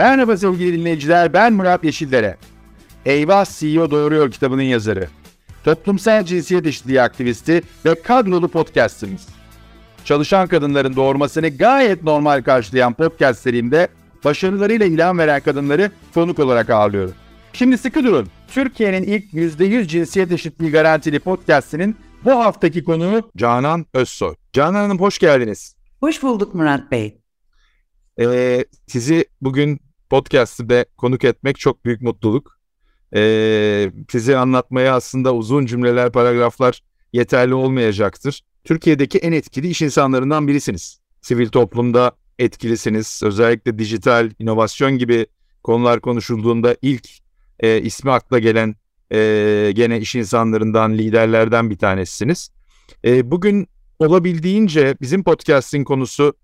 Merhaba sevgili dinleyiciler, ben Murat Yeşillere. Eyvah CEO Doğuruyor kitabının yazarı. Toplumsal cinsiyet eşitliği aktivisti ve kadrolu podcastimiz. Çalışan kadınların doğurmasını gayet normal karşılayan podcast serimde başarılarıyla ilham veren kadınları konuk olarak ağırlıyorum. Şimdi sıkı durun. Türkiye'nin ilk %100 cinsiyet eşitliği garantili podcastinin bu haftaki konuğu Canan Özsoy. Canan Hanım hoş geldiniz. Hoş bulduk Murat Bey. Ee, sizi bugün podcast'te konuk etmek çok büyük mutluluk. Ee, sizi anlatmaya aslında uzun cümleler, paragraflar yeterli olmayacaktır. Türkiye'deki en etkili iş insanlarından birisiniz. Sivil toplumda etkilisiniz. Özellikle dijital, inovasyon gibi konular konuşulduğunda ilk e, ismi akla gelen e, gene iş insanlarından, liderlerden bir tanesiniz. E, bugün olabildiğince bizim podcast'in konusu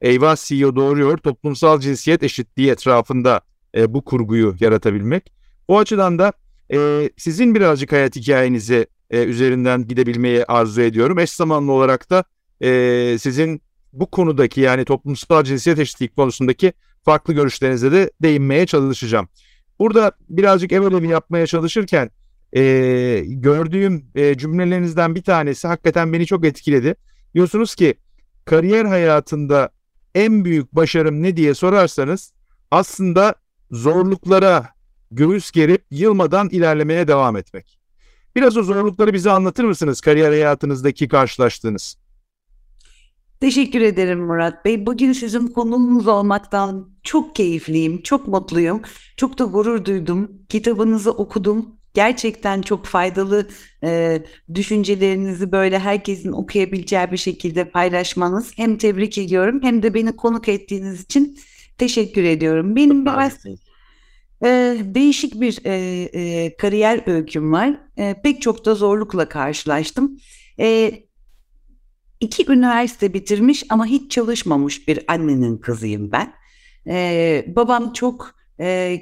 Eyvah CEO doğuruyor toplumsal cinsiyet eşitliği etrafında e, bu kurguyu yaratabilmek. O açıdan da e, sizin birazcık hayat hikayenizi e, üzerinden gidebilmeyi arzu ediyorum. Eş zamanlı olarak da e, sizin bu konudaki yani toplumsal cinsiyet eşitliği konusundaki farklı görüşlerinize de değinmeye çalışacağım. Burada birazcık ev ödevi yapmaya çalışırken e, gördüğüm e, cümlelerinizden bir tanesi hakikaten beni çok etkiledi. Diyorsunuz ki kariyer hayatında en büyük başarım ne diye sorarsanız aslında zorluklara göğüs gerip yılmadan ilerlemeye devam etmek. Biraz o zorlukları bize anlatır mısınız kariyer hayatınızdaki karşılaştığınız? Teşekkür ederim Murat Bey. Bugün sizin konuğunuz olmaktan çok keyifliyim, çok mutluyum. Çok da gurur duydum. Kitabınızı okudum. Gerçekten çok faydalı e, düşüncelerinizi böyle herkesin okuyabileceği bir şekilde paylaşmanız. Hem tebrik ediyorum hem de beni konuk ettiğiniz için teşekkür ediyorum. Benim biraz e, değişik bir e, e, kariyer öyküm var. E, pek çok da zorlukla karşılaştım. E, iki üniversite bitirmiş ama hiç çalışmamış bir annenin kızıyım ben. Ee, babam çok e,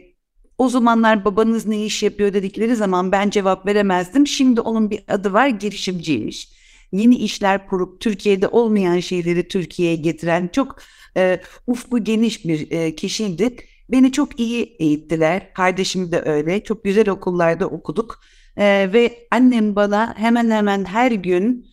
o zamanlar babanız ne iş yapıyor dedikleri zaman ben cevap veremezdim. Şimdi onun bir adı var girişimciymiş. Yeni işler kurup Türkiye'de olmayan şeyleri Türkiye'ye getiren çok e, ufku geniş bir e, kişiydi. Beni çok iyi eğittiler. Kardeşim de öyle. Çok güzel okullarda okuduk. E, ve annem bana hemen hemen her gün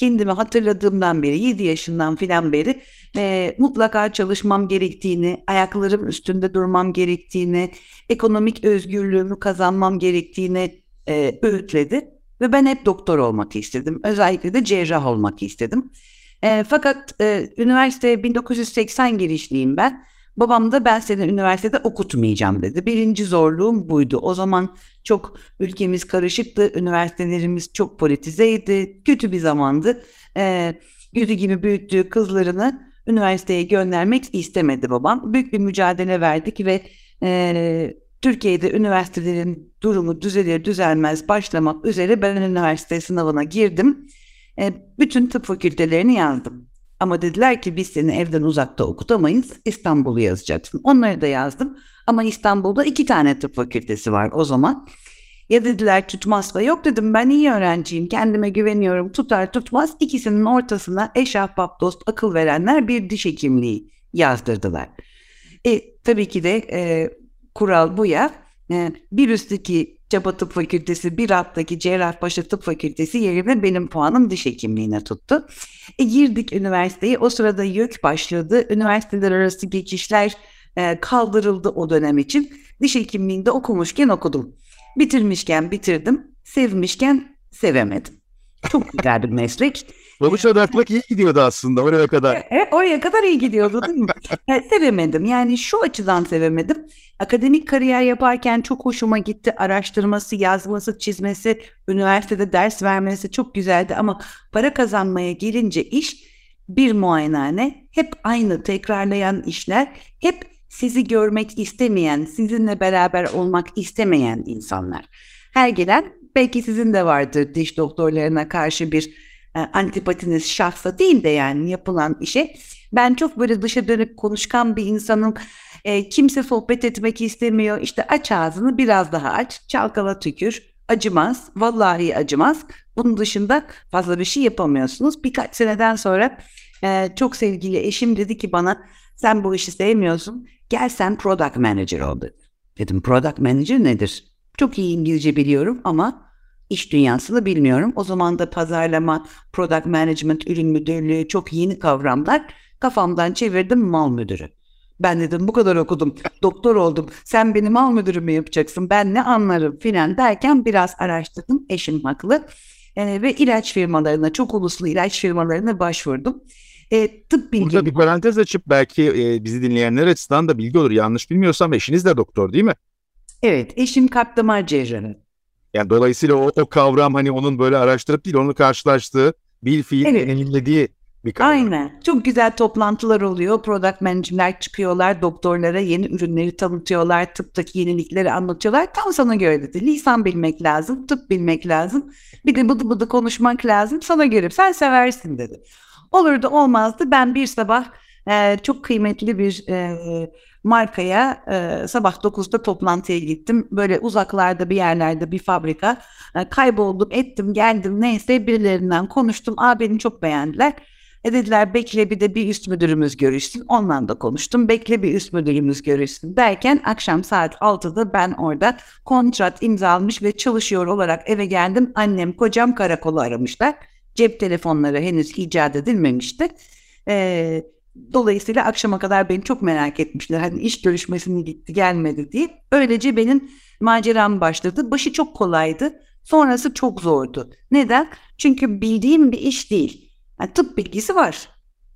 kendimi hatırladığımdan beri 7 yaşından filan beri e, mutlaka çalışmam gerektiğini, ayaklarım üstünde durmam gerektiğini, ekonomik özgürlüğümü kazanmam gerektiğini e, öğütledi. Ve ben hep doktor olmak istedim. Özellikle de cerrah olmak istedim. E, fakat e, üniversite 1980 girişliyim ben. Babam da ben seni üniversitede okutmayacağım dedi. Birinci zorluğum buydu. O zaman çok ülkemiz karışıktı. Üniversitelerimiz çok politizeydi. Kötü bir zamandı. Ee, yüzü gibi büyüttüğü kızlarını üniversiteye göndermek istemedi babam. Büyük bir mücadele verdik ve e, Türkiye'de üniversitelerin durumu düzelir düzelmez başlamak üzere ben üniversite sınavına girdim. E, bütün tıp fakültelerini yazdım. Ama dediler ki biz seni evden uzakta okutamayız. İstanbul'u yazacaksın. Onları da yazdım. Ama İstanbul'da iki tane tıp fakültesi var o zaman. Ya dediler tutmazsa yok dedim ben iyi öğrenciyim kendime güveniyorum tutar tutmaz ikisinin ortasına eş ahbap dost akıl verenler bir diş hekimliği yazdırdılar. E, tabii ki de e, kural bu ya e, bir üstteki Çapa Tıp Fakültesi, bir alttaki Cerrahpaşa Tıp Fakültesi yerine benim puanım diş hekimliğine tuttu. E, girdik üniversiteye. O sırada YÖK başladı. Üniversiteler arası geçişler e, kaldırıldı o dönem için. Diş hekimliğinde okumuşken okudum. Bitirmişken bitirdim. Sevmişken sevemedim. Çok güzel bir meslek. Babuş odaklık iyi gidiyordu aslında oraya kadar. E, oraya kadar iyi gidiyordu değil mi? e, sevemedim. Yani şu açıdan sevemedim. Akademik kariyer yaparken çok hoşuma gitti. Araştırması, yazması, çizmesi, üniversitede ders vermesi çok güzeldi. Ama para kazanmaya gelince iş bir muayenehane. Hep aynı tekrarlayan işler. Hep sizi görmek istemeyen, sizinle beraber olmak istemeyen insanlar. Her gelen belki sizin de vardır diş doktorlarına karşı bir e, antipatiniz şahsa değil de yani yapılan işe. Ben çok böyle dışa dönük konuşkan bir insanım. E, kimse sohbet etmek istemiyor. İşte aç ağzını biraz daha aç. Çalkala tükür. Acımaz. Vallahi acımaz. Bunun dışında fazla bir şey yapamıyorsunuz. Birkaç seneden sonra e, çok sevgili eşim dedi ki bana sen bu işi sevmiyorsun. Gel sen product manager ol dedi. Dedim product manager nedir? Çok iyi İngilizce biliyorum ama iş dünyasını bilmiyorum. O zaman da pazarlama, product management, ürün müdürlüğü çok yeni kavramlar. Kafamdan çevirdim mal müdürü. Ben dedim bu kadar okudum, doktor oldum. Sen benim mal müdürümü yapacaksın, ben ne anlarım filan derken biraz araştırdım. Eşim haklı. E, ve ilaç firmalarına, çok uluslu ilaç firmalarına başvurdum. E, tıp bilgi... Burada bir parantez açıp belki e, bizi dinleyenler açısından da bilgi olur. Yanlış bilmiyorsam eşiniz de doktor değil mi? Evet, eşim kalp damar cerrahı. Yani dolayısıyla o, o kavram hani onun böyle araştırıp değil, onu karşılaştığı, bil fiil evet. deneyimlediği bir kavram. Aynen. Çok güzel toplantılar oluyor. Product manager'ler çıkıyorlar, doktorlara yeni ürünleri tanıtıyorlar, tıptaki yenilikleri anlatıyorlar. Tam sana göre dedi. Lisan bilmek lazım, tıp bilmek lazım. Bir de bıdı bıdı konuşmak lazım. Sana göre sen seversin dedi. Olurdu olmazdı. Ben bir sabah e, çok kıymetli bir e, markaya e, sabah 9'da toplantıya gittim. Böyle uzaklarda bir yerlerde bir fabrika. E, kayboldum, ettim, geldim neyse birilerinden konuştum. Aa beni çok beğendiler. E dediler bekle bir de bir üst müdürümüz görüşsün. Ondan da konuştum. Bekle bir üst müdürümüz görüşsün derken akşam saat 6'da ben orada kontrat imzalamış ve çalışıyor olarak eve geldim. Annem kocam karakolu aramışlar. Cep telefonları henüz icat edilmemişti. Ee, dolayısıyla akşama kadar beni çok merak etmişler. Hani iş görüşmesini gitti gelmedi diye. Öylece benim maceram başladı. Başı çok kolaydı. Sonrası çok zordu. Neden? Çünkü bildiğim bir iş değil. Yani tıp bilgisi var.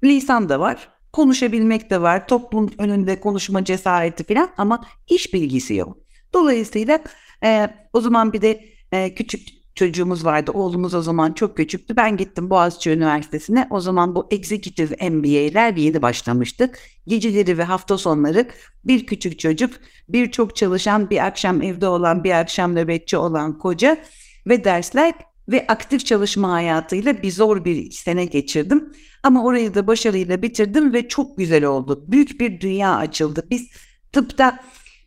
Lisan da var. Konuşabilmek de var. Toplum önünde konuşma cesareti falan ama iş bilgisi yok. Dolayısıyla e, o zaman bir de e, küçük çocuğumuz vardı. Oğlumuz o zaman çok küçüktü. Ben gittim Boğaziçi Üniversitesi'ne. O zaman bu Executive MBA'ler yeni başlamıştı. Geceleri ve hafta sonları bir küçük çocuk, bir çok çalışan, bir akşam evde olan, bir akşam nöbetçi olan koca ve dersler ve aktif çalışma hayatıyla bir zor bir sene geçirdim. Ama orayı da başarıyla bitirdim ve çok güzel oldu. Büyük bir dünya açıldı. Biz tıpta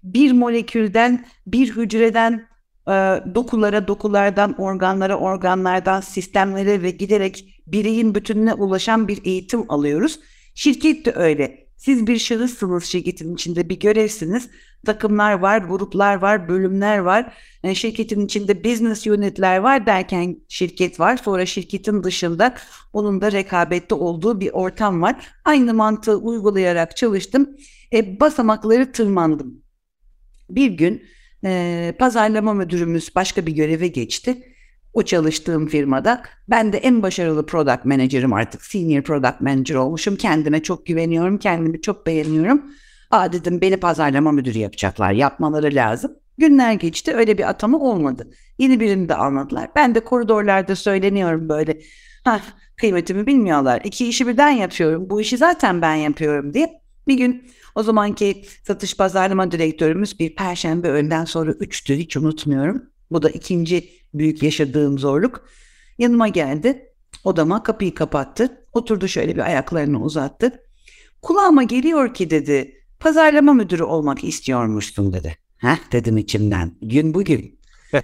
bir molekülden, bir hücreden e, dokulara, dokulardan, organlara, organlardan, sistemlere ve giderek bireyin bütününe ulaşan bir eğitim alıyoruz. Şirket de öyle. Siz bir şahıssınız şirketin içinde bir görevsiniz. Takımlar var, gruplar var, bölümler var. Yani şirketin içinde business unitler var derken şirket var. Sonra şirketin dışında onun da rekabette olduğu bir ortam var. Aynı mantığı uygulayarak çalıştım. E, basamakları tırmandım. Bir gün e, pazarlama müdürümüz başka bir göreve geçti. O çalıştığım firmada ben de en başarılı product manager'ım artık. Senior product manager olmuşum. Kendime çok güveniyorum. Kendimi çok beğeniyorum. Aa dedim beni pazarlama müdürü yapacaklar. Yapmaları lazım. Günler geçti öyle bir atama olmadı. Yeni birini de almadılar. Ben de koridorlarda söyleniyorum böyle. Ha kıymetimi bilmiyorlar. İki işi birden yapıyorum. Bu işi zaten ben yapıyorum diye. Bir gün o zamanki satış pazarlama direktörümüz bir perşembe öğleden sonra üçtü hiç unutmuyorum. Bu da ikinci büyük yaşadığım zorluk. Yanıma geldi. Odama kapıyı kapattı. Oturdu şöyle bir ayaklarını uzattı. Kulağıma geliyor ki dedi pazarlama müdürü olmak istiyormuşsun dedi. Heh dedim içimden. Gün bugün.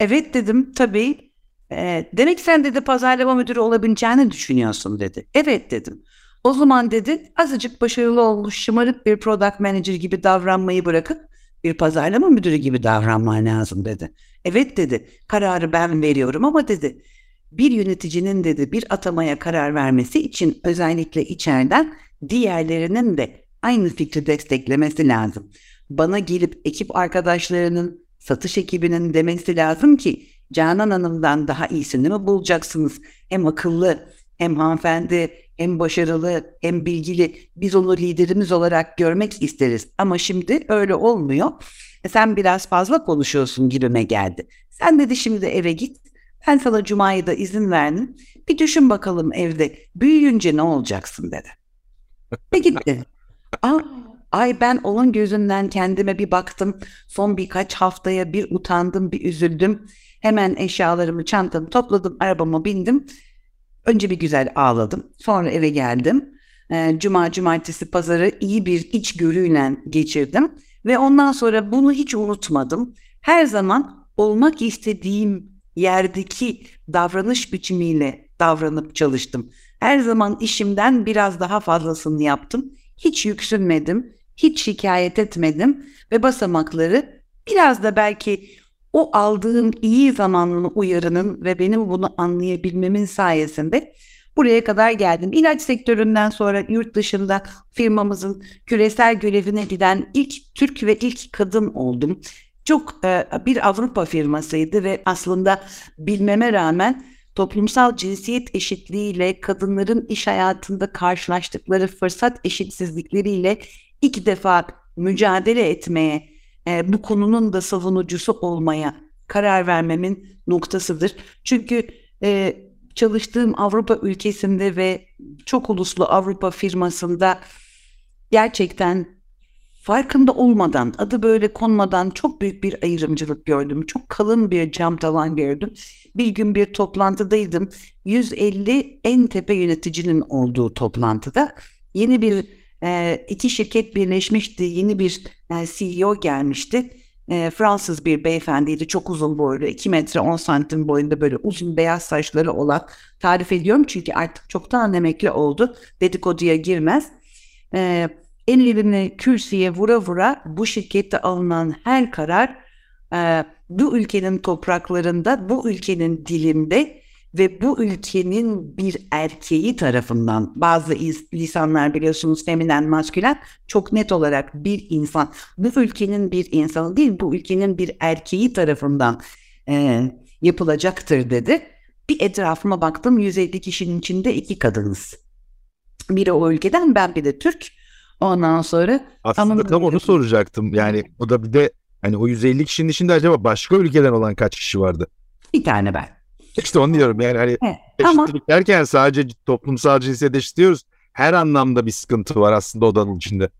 evet dedim tabii. E, demek sen dedi pazarlama müdürü olabileceğini düşünüyorsun dedi. Evet dedim. O zaman dedi azıcık başarılı olmuş şımarık bir product manager gibi davranmayı bırakıp bir pazarlama müdürü gibi davranman lazım dedi. Evet dedi kararı ben veriyorum ama dedi bir yöneticinin dedi bir atamaya karar vermesi için özellikle içeriden diğerlerinin de aynı fikri desteklemesi lazım. Bana gelip ekip arkadaşlarının satış ekibinin demesi lazım ki Canan Hanım'dan daha iyisini mi bulacaksınız? Hem akıllı hem hanımefendi hem başarılı hem bilgili biz onu liderimiz olarak görmek isteriz. Ama şimdi öyle olmuyor. E sen biraz fazla konuşuyorsun gibime geldi. Sen dedi şimdi eve git. Ben sana cumayı da izin verdim. Bir düşün bakalım evde büyüyünce ne olacaksın dedi. Ve gitti. Aa, ay ben onun gözünden kendime bir baktım. Son birkaç haftaya bir utandım, bir üzüldüm. Hemen eşyalarımı, çantamı topladım, arabama bindim. Önce bir güzel ağladım. Sonra eve geldim. E, Cuma, cumartesi, pazarı iyi bir içgörüyle geçirdim. Ve ondan sonra bunu hiç unutmadım. Her zaman olmak istediğim yerdeki davranış biçimiyle davranıp çalıştım. Her zaman işimden biraz daha fazlasını yaptım. Hiç yüksünmedim, hiç şikayet etmedim ve basamakları biraz da belki o aldığım iyi zamanlı uyarının ve benim bunu anlayabilmemin sayesinde buraya kadar geldim. İlaç sektöründen sonra yurt dışında firmamızın küresel görevine giden ilk Türk ve ilk kadın oldum. Çok e, bir Avrupa firmasıydı ve aslında bilmeme rağmen toplumsal cinsiyet eşitliğiyle kadınların iş hayatında karşılaştıkları fırsat eşitsizlikleriyle ilk defa mücadele etmeye, e, bu konunun da savunucusu olmaya karar vermemin noktasıdır. Çünkü e, çalıştığım Avrupa ülkesinde ve çok uluslu Avrupa firmasında gerçekten farkında olmadan, adı böyle konmadan çok büyük bir ayrımcılık gördüm. Çok kalın bir cam tavan gördüm. Bir gün bir toplantıdaydım. 150 en tepe yöneticinin olduğu toplantıda yeni bir e, iki şirket birleşmişti. Yeni bir e, CEO gelmişti. E, Fransız bir beyefendiydi. Çok uzun boylu. 2 metre 10 santim boyunda böyle uzun beyaz saçları olan tarif ediyorum. Çünkü artık çoktan emekli oldu. Dedikoduya girmez. E, ellerini kürsüye vura vura bu şirkette alınan her karar e, bu ülkenin topraklarında, bu ülkenin dilinde ve bu ülkenin bir erkeği tarafından bazı lisanlar biliyorsunuz feminen maskülen çok net olarak bir insan bu ülkenin bir insanı değil bu ülkenin bir erkeği tarafından e, yapılacaktır dedi. Bir etrafıma baktım 150 kişinin içinde iki kadınız. Biri o ülkeden ben bir de Türk. Ondan sonra aslında tam onu soracaktım. Yani o da bir de hani o 150 kişinin içinde acaba başka ülkeden olan kaç kişi vardı? Bir tane ben. İşte onu diyorum yani hani evet, tamam. derken sadece toplumsal cinsiyet eşitliyoruz. Her anlamda bir sıkıntı var aslında odanın içinde.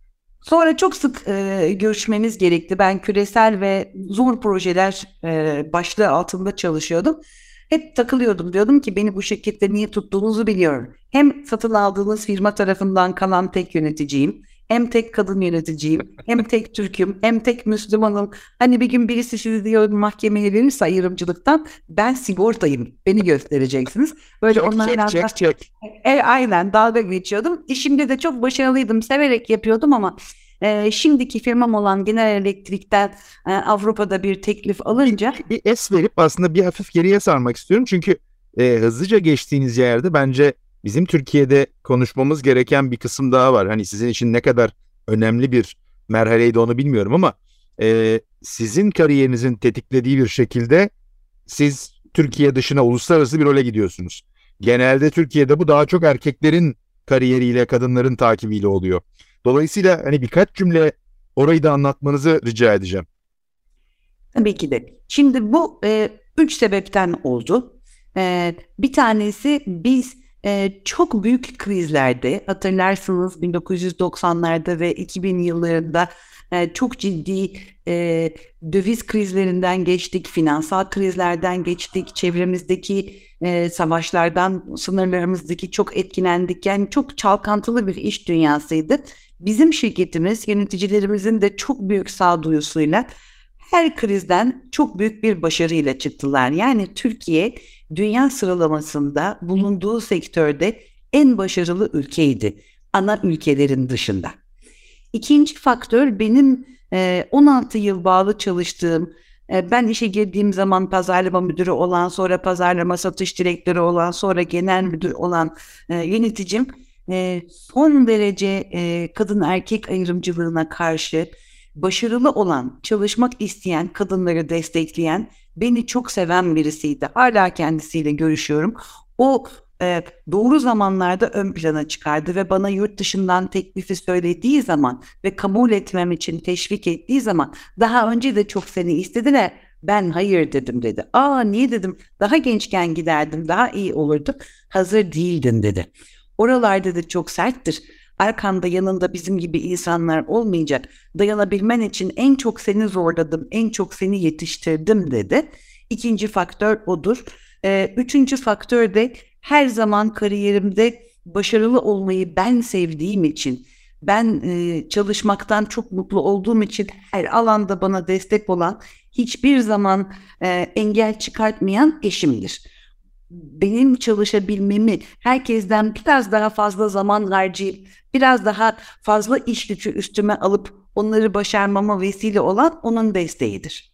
Sonra çok sık e, görüşmemiz gerekti. Ben küresel ve zor projeler e, başlığı altında çalışıyordum. Hep takılıyordum. Diyordum ki beni bu şirkette niye tuttuğunuzu biliyorum. Hem satın aldığınız firma tarafından kalan tek yöneticiyim. Hem tek kadın yöneticiyim, hem tek Türk'üm, hem tek Müslümanım. Hani bir gün birisi sizi diyor mahkemeye verirse ayrımcılıktan ben sigortayım. Beni göstereceksiniz. Böyle onlarla çek, çek. E, aynen dalga geçiyordum. E, şimdi de çok başarılıydım. Severek yapıyordum ama e, şimdiki firmam olan Genel Elektrik'ten e, Avrupa'da bir teklif alınca bir es verip aslında bir hafif geriye sarmak istiyorum. Çünkü e, hızlıca geçtiğiniz yerde bence bizim Türkiye'de konuşmamız gereken bir kısım daha var. Hani sizin için ne kadar önemli bir merhaleydi onu bilmiyorum ama e, sizin kariyerinizin tetiklediği bir şekilde siz Türkiye dışına uluslararası bir role gidiyorsunuz. Genelde Türkiye'de bu daha çok erkeklerin kariyeriyle, kadınların takibiyle oluyor. Dolayısıyla hani birkaç cümle orayı da anlatmanızı rica edeceğim. Tabii ki de. Şimdi bu e, üç sebepten oldu. E, bir tanesi biz e, çok büyük krizlerde hatırlarsınız 1990'larda ve 2000 yıllarında e, çok ciddi e, döviz krizlerinden geçtik, finansal krizlerden geçtik, çevremizdeki e, savaşlardan, sınırlarımızdaki çok etkilendik. Yani çok çalkantılı bir iş dünyasıydı. Bizim şirketimiz yöneticilerimizin de çok büyük sağduyusuyla her krizden çok büyük bir başarıyla çıktılar. Yani Türkiye dünya sıralamasında bulunduğu sektörde en başarılı ülkeydi ana ülkelerin dışında. İkinci faktör benim 16 yıl bağlı çalıştığım ben işe girdiğim zaman pazarlama müdürü olan, sonra pazarlama satış direktörü olan, sonra genel müdür olan yöneticim son derece kadın erkek ayrımcılığına karşı başarılı olan, çalışmak isteyen kadınları destekleyen, beni çok seven birisiydi. Hala kendisiyle görüşüyorum. O e, doğru zamanlarda ön plana çıkardı ve bana yurt dışından teklifi söylediği zaman ve kabul etmem için teşvik ettiği zaman daha önce de çok seni istediler. Ben hayır dedim dedi. Aa niye dedim daha gençken giderdim daha iyi olurdu. Hazır değildin dedi. Oralarda da çok serttir arkanda yanında bizim gibi insanlar olmayacak. Dayanabilmen için en çok seni zorladım, en çok seni yetiştirdim dedi. İkinci faktör odur. Ee, üçüncü faktör de her zaman kariyerimde başarılı olmayı ben sevdiğim için, ben e, çalışmaktan çok mutlu olduğum için her alanda bana destek olan, hiçbir zaman e, engel çıkartmayan eşimdir. Benim çalışabilmemi, herkesten biraz daha fazla zaman harcayıp, biraz daha fazla iş gücü üstüme alıp onları başarmama vesile olan onun desteğidir.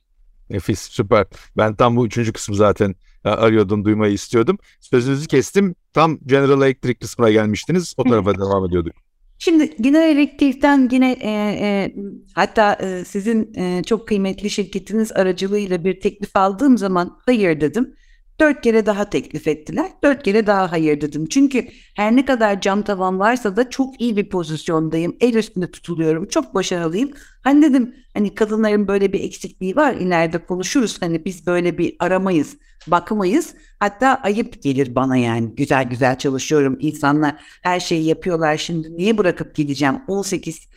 Nefis, süper. Ben tam bu üçüncü kısmı zaten e, arıyordum, duymayı istiyordum. Sözünüzü kestim. Tam General Electric kısmına gelmiştiniz. O tarafa devam ediyorduk. Şimdi General Electric'ten yine e, e, hatta e, sizin e, çok kıymetli şirketiniz aracılığıyla bir teklif aldığım zaman hayır dedim. Dört kere daha teklif ettiler. Dört kere daha hayır dedim. Çünkü her ne kadar cam tavan varsa da çok iyi bir pozisyondayım. El üstünde tutuluyorum. Çok başarılıyım. Hani dedim hani kadınların böyle bir eksikliği var. İleride konuşuruz. Hani biz böyle bir aramayız, bakmayız. Hatta ayıp gelir bana yani. Güzel güzel çalışıyorum. İnsanlar her şeyi yapıyorlar. Şimdi niye bırakıp gideceğim? 18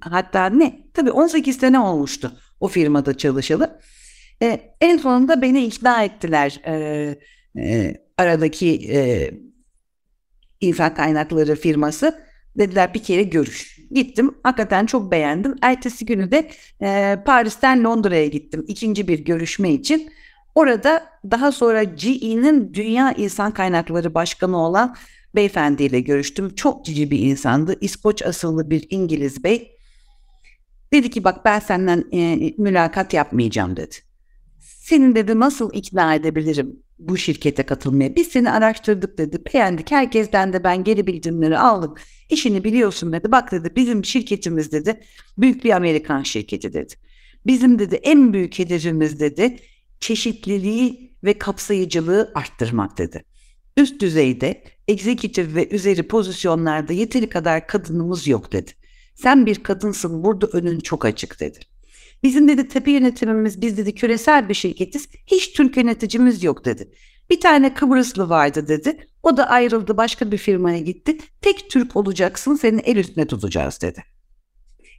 hatta ne? Tabii 18 sene olmuştu o firmada çalışalı. E, en sonunda beni ikna ettiler e, e, aradaki e, insan kaynakları firması. Dediler bir kere görüş. Gittim. Hakikaten çok beğendim. Ertesi günü de e, Paris'ten Londra'ya gittim. ikinci bir görüşme için. Orada daha sonra GE'nin Dünya İnsan Kaynakları Başkanı olan beyefendiyle görüştüm. Çok cici bir insandı. İskoç asıllı bir İngiliz bey. Dedi ki bak ben senden e, mülakat yapmayacağım dedi. Senin dedi nasıl ikna edebilirim bu şirkete katılmaya? Biz seni araştırdık dedi. Beğendik. Herkesten de ben geri bildirimleri aldım. İşini biliyorsun dedi. Bak dedi bizim şirketimiz dedi. Büyük bir Amerikan şirketi dedi. Bizim dedi en büyük hedefimiz dedi çeşitliliği ve kapsayıcılığı arttırmak dedi. Üst düzeyde, executive ve üzeri pozisyonlarda yeteri kadar kadınımız yok dedi. Sen bir kadınsın burada önün çok açık dedi. Bizim dedi tepe yönetimimiz biz dedi küresel bir şirketiz. Hiç Türk yöneticimiz yok dedi. Bir tane Kıbrıslı vardı dedi. O da ayrıldı başka bir firmaya gitti. Tek Türk olacaksın seni el üstüne tutacağız dedi.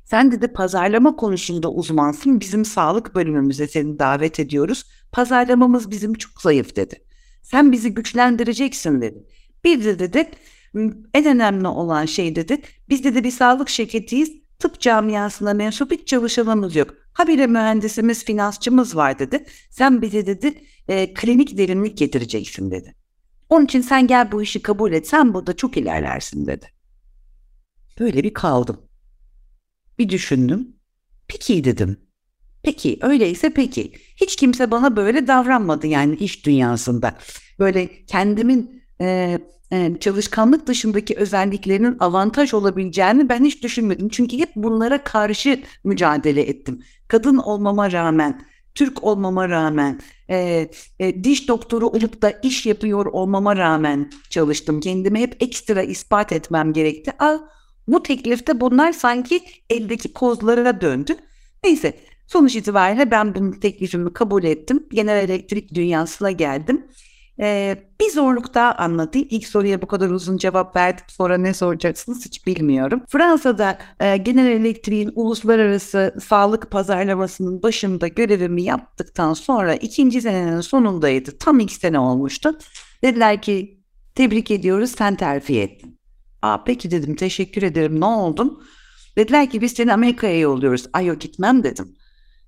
Sen dedi pazarlama konusunda uzmansın. Bizim sağlık bölümümüze seni davet ediyoruz. Pazarlamamız bizim çok zayıf dedi. Sen bizi güçlendireceksin dedi. Bir de dedi en önemli olan şey dedi. Biz dedi bir sağlık şirketiyiz. Tıp camiasına mensup hiç çalışanımız yok. Habire mühendisimiz, finansçımız var dedi. Sen bize dedi e, klinik derinlik getireceksin dedi. Onun için sen gel bu işi kabul et. Sen burada çok ilerlersin dedi. Böyle bir kaldım. Bir düşündüm. Peki dedim. Peki öyleyse peki. Hiç kimse bana böyle davranmadı yani iş dünyasında. Böyle kendimin e, e, çalışkanlık dışındaki özelliklerinin avantaj olabileceğini ben hiç düşünmedim. Çünkü hep bunlara karşı mücadele ettim. Kadın olmama rağmen, Türk olmama rağmen, e, e, diş doktoru olup da iş yapıyor olmama rağmen çalıştım. Kendime hep ekstra ispat etmem gerekti. Aa, bu teklifte bunlar sanki eldeki kozlara döndü. Neyse sonuç itibariyle ben bunun teklifimi kabul ettim. Genel elektrik dünyasına geldim. Ee, bir zorluk daha anlatayım. İlk soruya bu kadar uzun cevap verdim. Sonra ne soracaksınız hiç bilmiyorum. Fransa'da e, Genel Elektriğin uluslararası sağlık pazarlamasının başında görevimi yaptıktan sonra ikinci senenin sonundaydı. Tam iki sene olmuştu. Dediler ki tebrik ediyoruz sen terfi ettin. Aa, peki dedim teşekkür ederim ne oldum? Dediler ki biz seni Amerika'ya yolluyoruz. Ay yok gitmem dedim.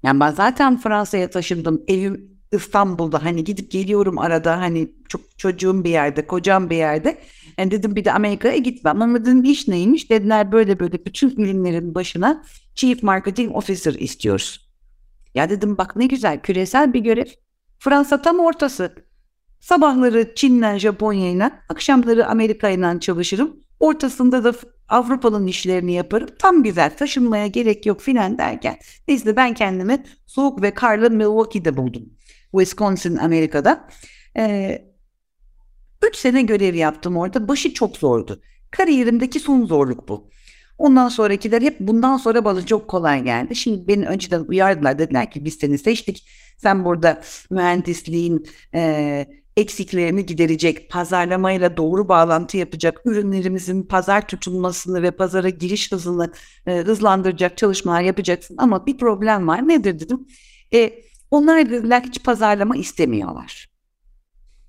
Yani ben zaten Fransa'ya taşındım. Evim İstanbul'da hani gidip geliyorum arada hani çok çocuğum bir yerde, kocam bir yerde. Yani dedim bir de Amerika'ya gitmem. Ama dedim iş neymiş? Dediler böyle böyle bütün ürünlerin başına Chief Marketing Officer istiyoruz. Ya dedim bak ne güzel küresel bir görev. Fransa tam ortası. Sabahları Çin'le Japonya'yla, akşamları Amerika'yla çalışırım. Ortasında da Avrupa'nın işlerini yaparım. Tam güzel taşınmaya gerek yok filan derken. Neyse ben kendimi soğuk ve karlı Milwaukee'de buldum. Wisconsin Amerika'da. Ee, üç sene görev yaptım orada. Başı çok zordu. Kariyerimdeki son zorluk bu. Ondan sonrakiler hep bundan sonra bana çok kolay geldi. Şimdi beni önceden uyardılar. Dediler ki biz seni seçtik. Sen burada mühendisliğin e, eksiklerini giderecek, pazarlamayla doğru bağlantı yapacak, ürünlerimizin pazar tutulmasını ve pazara giriş hızını e, hızlandıracak çalışmalar yapacaksın. Ama bir problem var. Nedir dedim. E, onlar dediler hiç pazarlama istemiyorlar.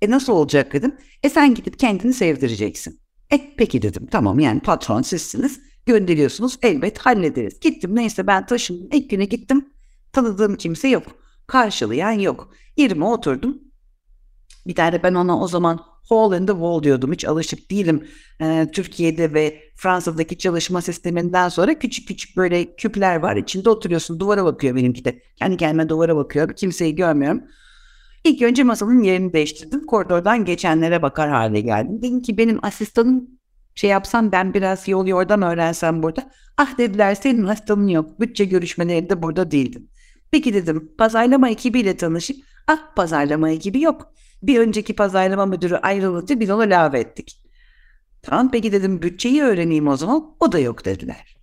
E nasıl olacak dedim. E sen gidip kendini sevdireceksin. E peki dedim tamam yani patron sizsiniz gönderiyorsunuz elbet hallederiz. Gittim neyse ben taşındım ilk güne gittim tanıdığım kimse yok karşılayan yok. Yerime oturdum bir tane ben ona o zaman hole in the wall diyordum. Hiç alışık değilim. Ee, Türkiye'de ve Fransa'daki çalışma sisteminden sonra küçük küçük böyle küpler var. İçinde oturuyorsun. Duvara bakıyor benimki de. Kendi kendime duvara bakıyor. Kimseyi görmüyorum. İlk önce masanın yerini değiştirdim. Koridordan geçenlere bakar hale geldim. Dedim ki benim asistanım şey yapsam ben biraz yol yordam öğrensem burada. Ah dediler senin asistanın yok. Bütçe görüşmelerinde burada değildin. Peki dedim pazarlama ekibiyle tanışıp ah pazarlama ekibi yok. Bir önceki pazarlama müdürü ayrılınca biz onu lave ettik. Tamam peki dedim bütçeyi öğreneyim o zaman. O da yok dediler.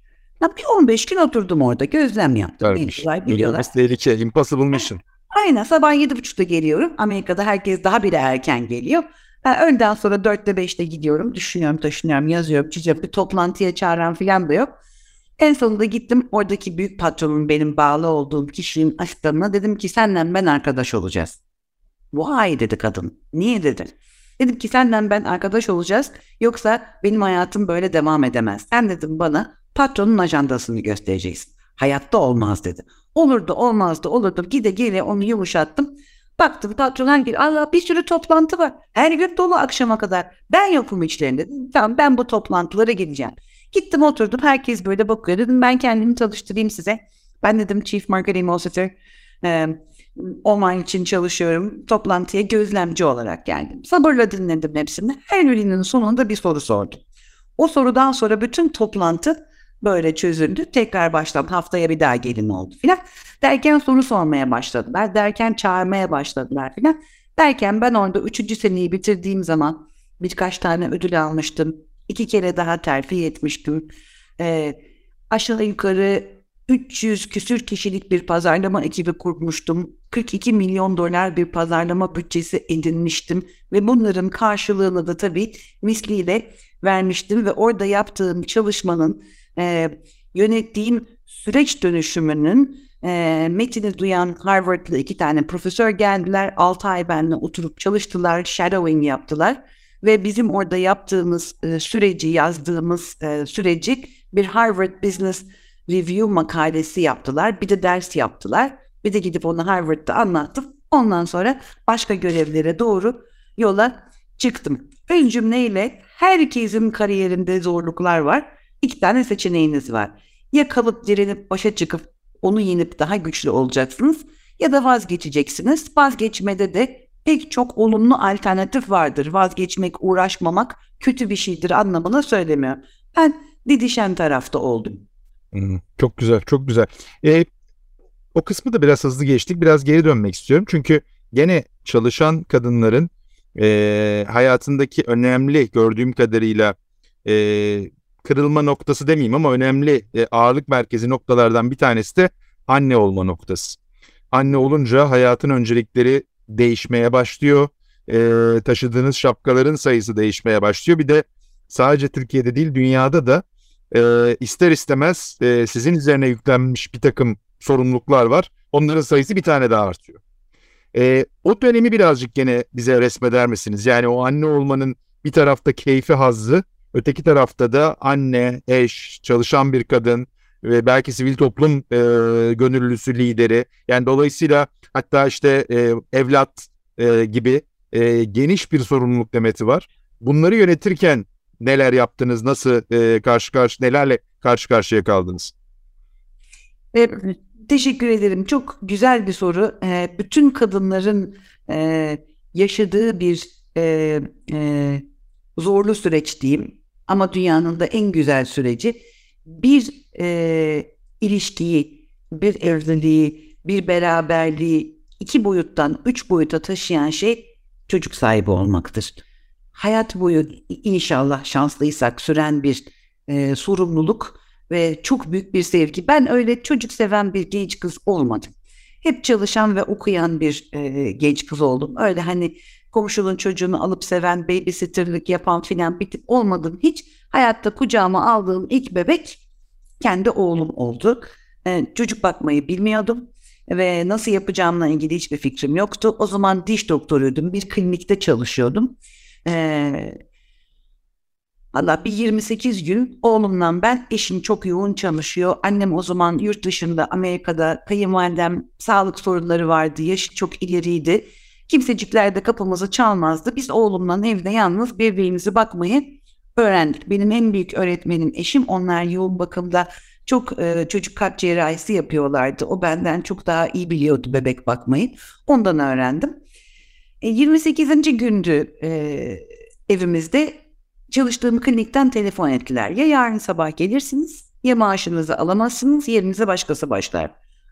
Ya bir 15 gün oturdum orada gözlem yaptım. Biliyorlar, biliyorlar. Tehlike, impossible mission. Aynen sabah 7.30'da geliyorum. Amerika'da herkes daha bile erken geliyor. Ben öğleden sonra 4'te 5'te gidiyorum. Düşünüyorum, taşınıyorum, yazıyorum, çiziyorum. Bir toplantıya çağıran falan da yok. En sonunda gittim oradaki büyük patronun benim bağlı olduğum kişinin asistanına dedim ki senden ben arkadaş olacağız. Vay dedi kadın. Niye dedi. Dedim ki senden ben arkadaş olacağız yoksa benim hayatım böyle devam edemez. Sen dedim bana patronun ajandasını göstereceksin. Hayatta olmaz dedi. Olurdu olmazdı olurdu gide gele onu yumuşattım. Baktım patron hangi Allah bir sürü toplantı var. Her gün dolu akşama kadar. Ben yokum içlerinde. Tamam ben bu toplantılara gideceğim. Gittim oturdum herkes böyle bakıyor. Dedim ben kendimi çalıştırayım size. Ben dedim Chief Marketing Officer. E, online için çalışıyorum. Toplantıya gözlemci olarak geldim. Sabırla dinledim hepsini. Her birinin sonunda bir soru sordum. O sorudan sonra bütün toplantı böyle çözüldü. Tekrar başladım. Haftaya bir daha gelin oldu filan. Derken soru sormaya başladılar. Derken çağırmaya başladılar filan. Derken ben orada üçüncü seneyi bitirdiğim zaman birkaç tane ödül almıştım. İki kere daha terfi etmiştim. Ee, aşağı yukarı 300 küsür kişilik bir pazarlama ekibi kurmuştum. 42 milyon dolar bir pazarlama bütçesi edinmiştim ve bunların karşılığını da tabii misliyle vermiştim ve orada yaptığım çalışmanın e, yönettiğim süreç dönüşümünün e, metini duyan Harvard'lı iki tane profesör geldiler. 6 ay benimle oturup çalıştılar, shadowing yaptılar ve bizim orada yaptığımız e, süreci, yazdığımız e, süreci bir Harvard Business Review makalesi yaptılar. Bir de ders yaptılar. Bir de gidip onu Harvard'da anlattım. Ondan sonra başka görevlere doğru yola çıktım. Ön cümleyle herkesin kariyerinde zorluklar var. İki tane seçeneğiniz var. Ya kalıp direnip başa çıkıp onu yenip daha güçlü olacaksınız ya da vazgeçeceksiniz. Vazgeçmede de pek çok olumlu alternatif vardır. Vazgeçmek, uğraşmamak kötü bir şeydir anlamına söylemiyorum. Ben didişen tarafta oldum. Çok güzel, çok güzel. E, o kısmı da biraz hızlı geçtik. Biraz geri dönmek istiyorum. Çünkü gene çalışan kadınların e, hayatındaki önemli gördüğüm kadarıyla e, kırılma noktası demeyeyim ama önemli e, ağırlık merkezi noktalardan bir tanesi de anne olma noktası. Anne olunca hayatın öncelikleri değişmeye başlıyor. E, taşıdığınız şapkaların sayısı değişmeye başlıyor. Bir de sadece Türkiye'de değil dünyada da e, ister istemez e, sizin üzerine yüklenmiş bir takım sorumluluklar var. Onların sayısı bir tane daha artıyor. E, o dönemi birazcık gene bize resmeder misiniz? Yani o anne olmanın bir tarafta keyfi hazzı, öteki tarafta da anne, eş, çalışan bir kadın ve belki sivil toplum e, gönüllüsü lideri. Yani dolayısıyla hatta işte e, evlat e, gibi e, geniş bir sorumluluk demeti var. Bunları yönetirken neler yaptınız, nasıl e, karşı karşı nelerle karşı karşıya kaldınız? E, teşekkür ederim. Çok güzel bir soru. E, bütün kadınların e, yaşadığı bir e, e, zorlu süreç diyeyim. Ama dünyanın da en güzel süreci bir e, ilişkiyi, bir evliliği, bir beraberliği iki boyuttan üç boyuta taşıyan şey çocuk sahibi olmaktır hayat boyu inşallah şanslıysak süren bir e, sorumluluk ve çok büyük bir sevgi. Ben öyle çocuk seven bir genç kız olmadım. Hep çalışan ve okuyan bir e, genç kız oldum. Öyle hani komşunun çocuğunu alıp seven, babysitterlık yapan filan bir tip olmadım hiç. Hayatta kucağıma aldığım ilk bebek kendi oğlum oldu. E, çocuk bakmayı bilmiyordum ve nasıl yapacağımla ilgili hiçbir fikrim yoktu. O zaman diş doktoruydum, bir klinikte çalışıyordum. Ee, bir 28 gün oğlumla ben eşim çok yoğun çalışıyor. Annem o zaman yurt dışında Amerika'da kayınvalidem sağlık sorunları vardı. Yaşı çok ileriydi. Kimsecikler de kapımızı çalmazdı. Biz oğlumla evde yalnız birbirimizi bakmayı öğrendik. Benim en büyük öğretmenim eşim. Onlar yoğun bakımda çok e, çocuk kalp cerrahisi yapıyorlardı. O benden çok daha iyi biliyordu bebek bakmayı. Ondan öğrendim. E, 28. gündü e, evimizde çalıştığım klinikten telefon ettiler. Ya yarın sabah gelirsiniz ya maaşınızı alamazsınız yerinize başkası başlar.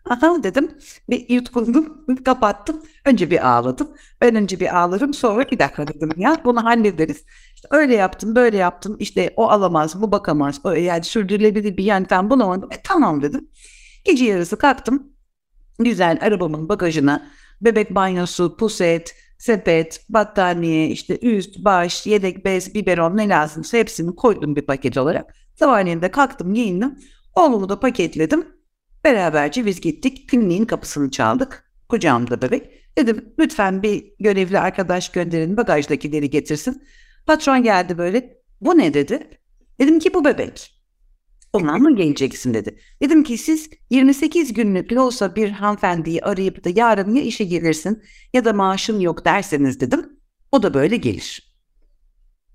Aha dedim ve yutkundum kapattım. Önce bir ağladım. Ben önce bir ağlarım sonra bir dakika dedim ya bunu hallederiz. İşte öyle yaptım böyle yaptım işte o alamaz bu bakamaz. O, yani sürdürülebilir bir yöntem bulamadım. E, tamam dedim. Gece yarısı kalktım. Güzel arabamın bagajına bebek banyosu, puset, sepet, battaniye, işte üst, baş, yedek bez, biberon ne lazımsa hepsini koydum bir paket olarak. Sabahleyin kalktım giyindim. Oğlumu da paketledim. Beraberce biz gittik. Kliniğin kapısını çaldık. Kucağımda bebek. Dedim lütfen bir görevli arkadaş gönderin bagajdakileri getirsin. Patron geldi böyle. Bu ne dedi? Dedim ki bu bebek. Ondan mı geleceksin dedi. Dedim ki siz 28 günlük olsa bir hanımefendiyi arayıp da yarın ya işe gelirsin ya da maaşın yok derseniz dedim. O da böyle gelir.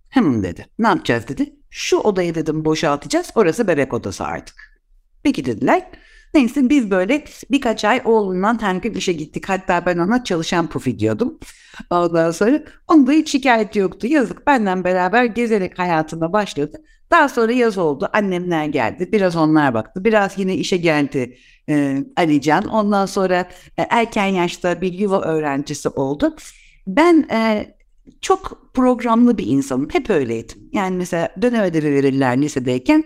Hem dedi. Ne yapacağız dedi. Şu odayı dedim boşaltacağız. Orası bebek odası artık. Peki dediler. Neyse biz böyle birkaç ay oğlundan her gün işe gittik. Hatta ben ona çalışan pufi diyordum. Ondan sonra onda hiç şikayet yoktu. Yazık benden beraber gezerek hayatına başladı. Daha sonra yaz oldu. Annemler geldi. Biraz onlar baktı. Biraz yine işe geldi e, Alican. Ondan sonra e, erken yaşta bir yuva öğrencisi oldu. Ben e, çok programlı bir insanım. Hep öyleydim. Yani mesela dönem ödevi verirler lisedeyken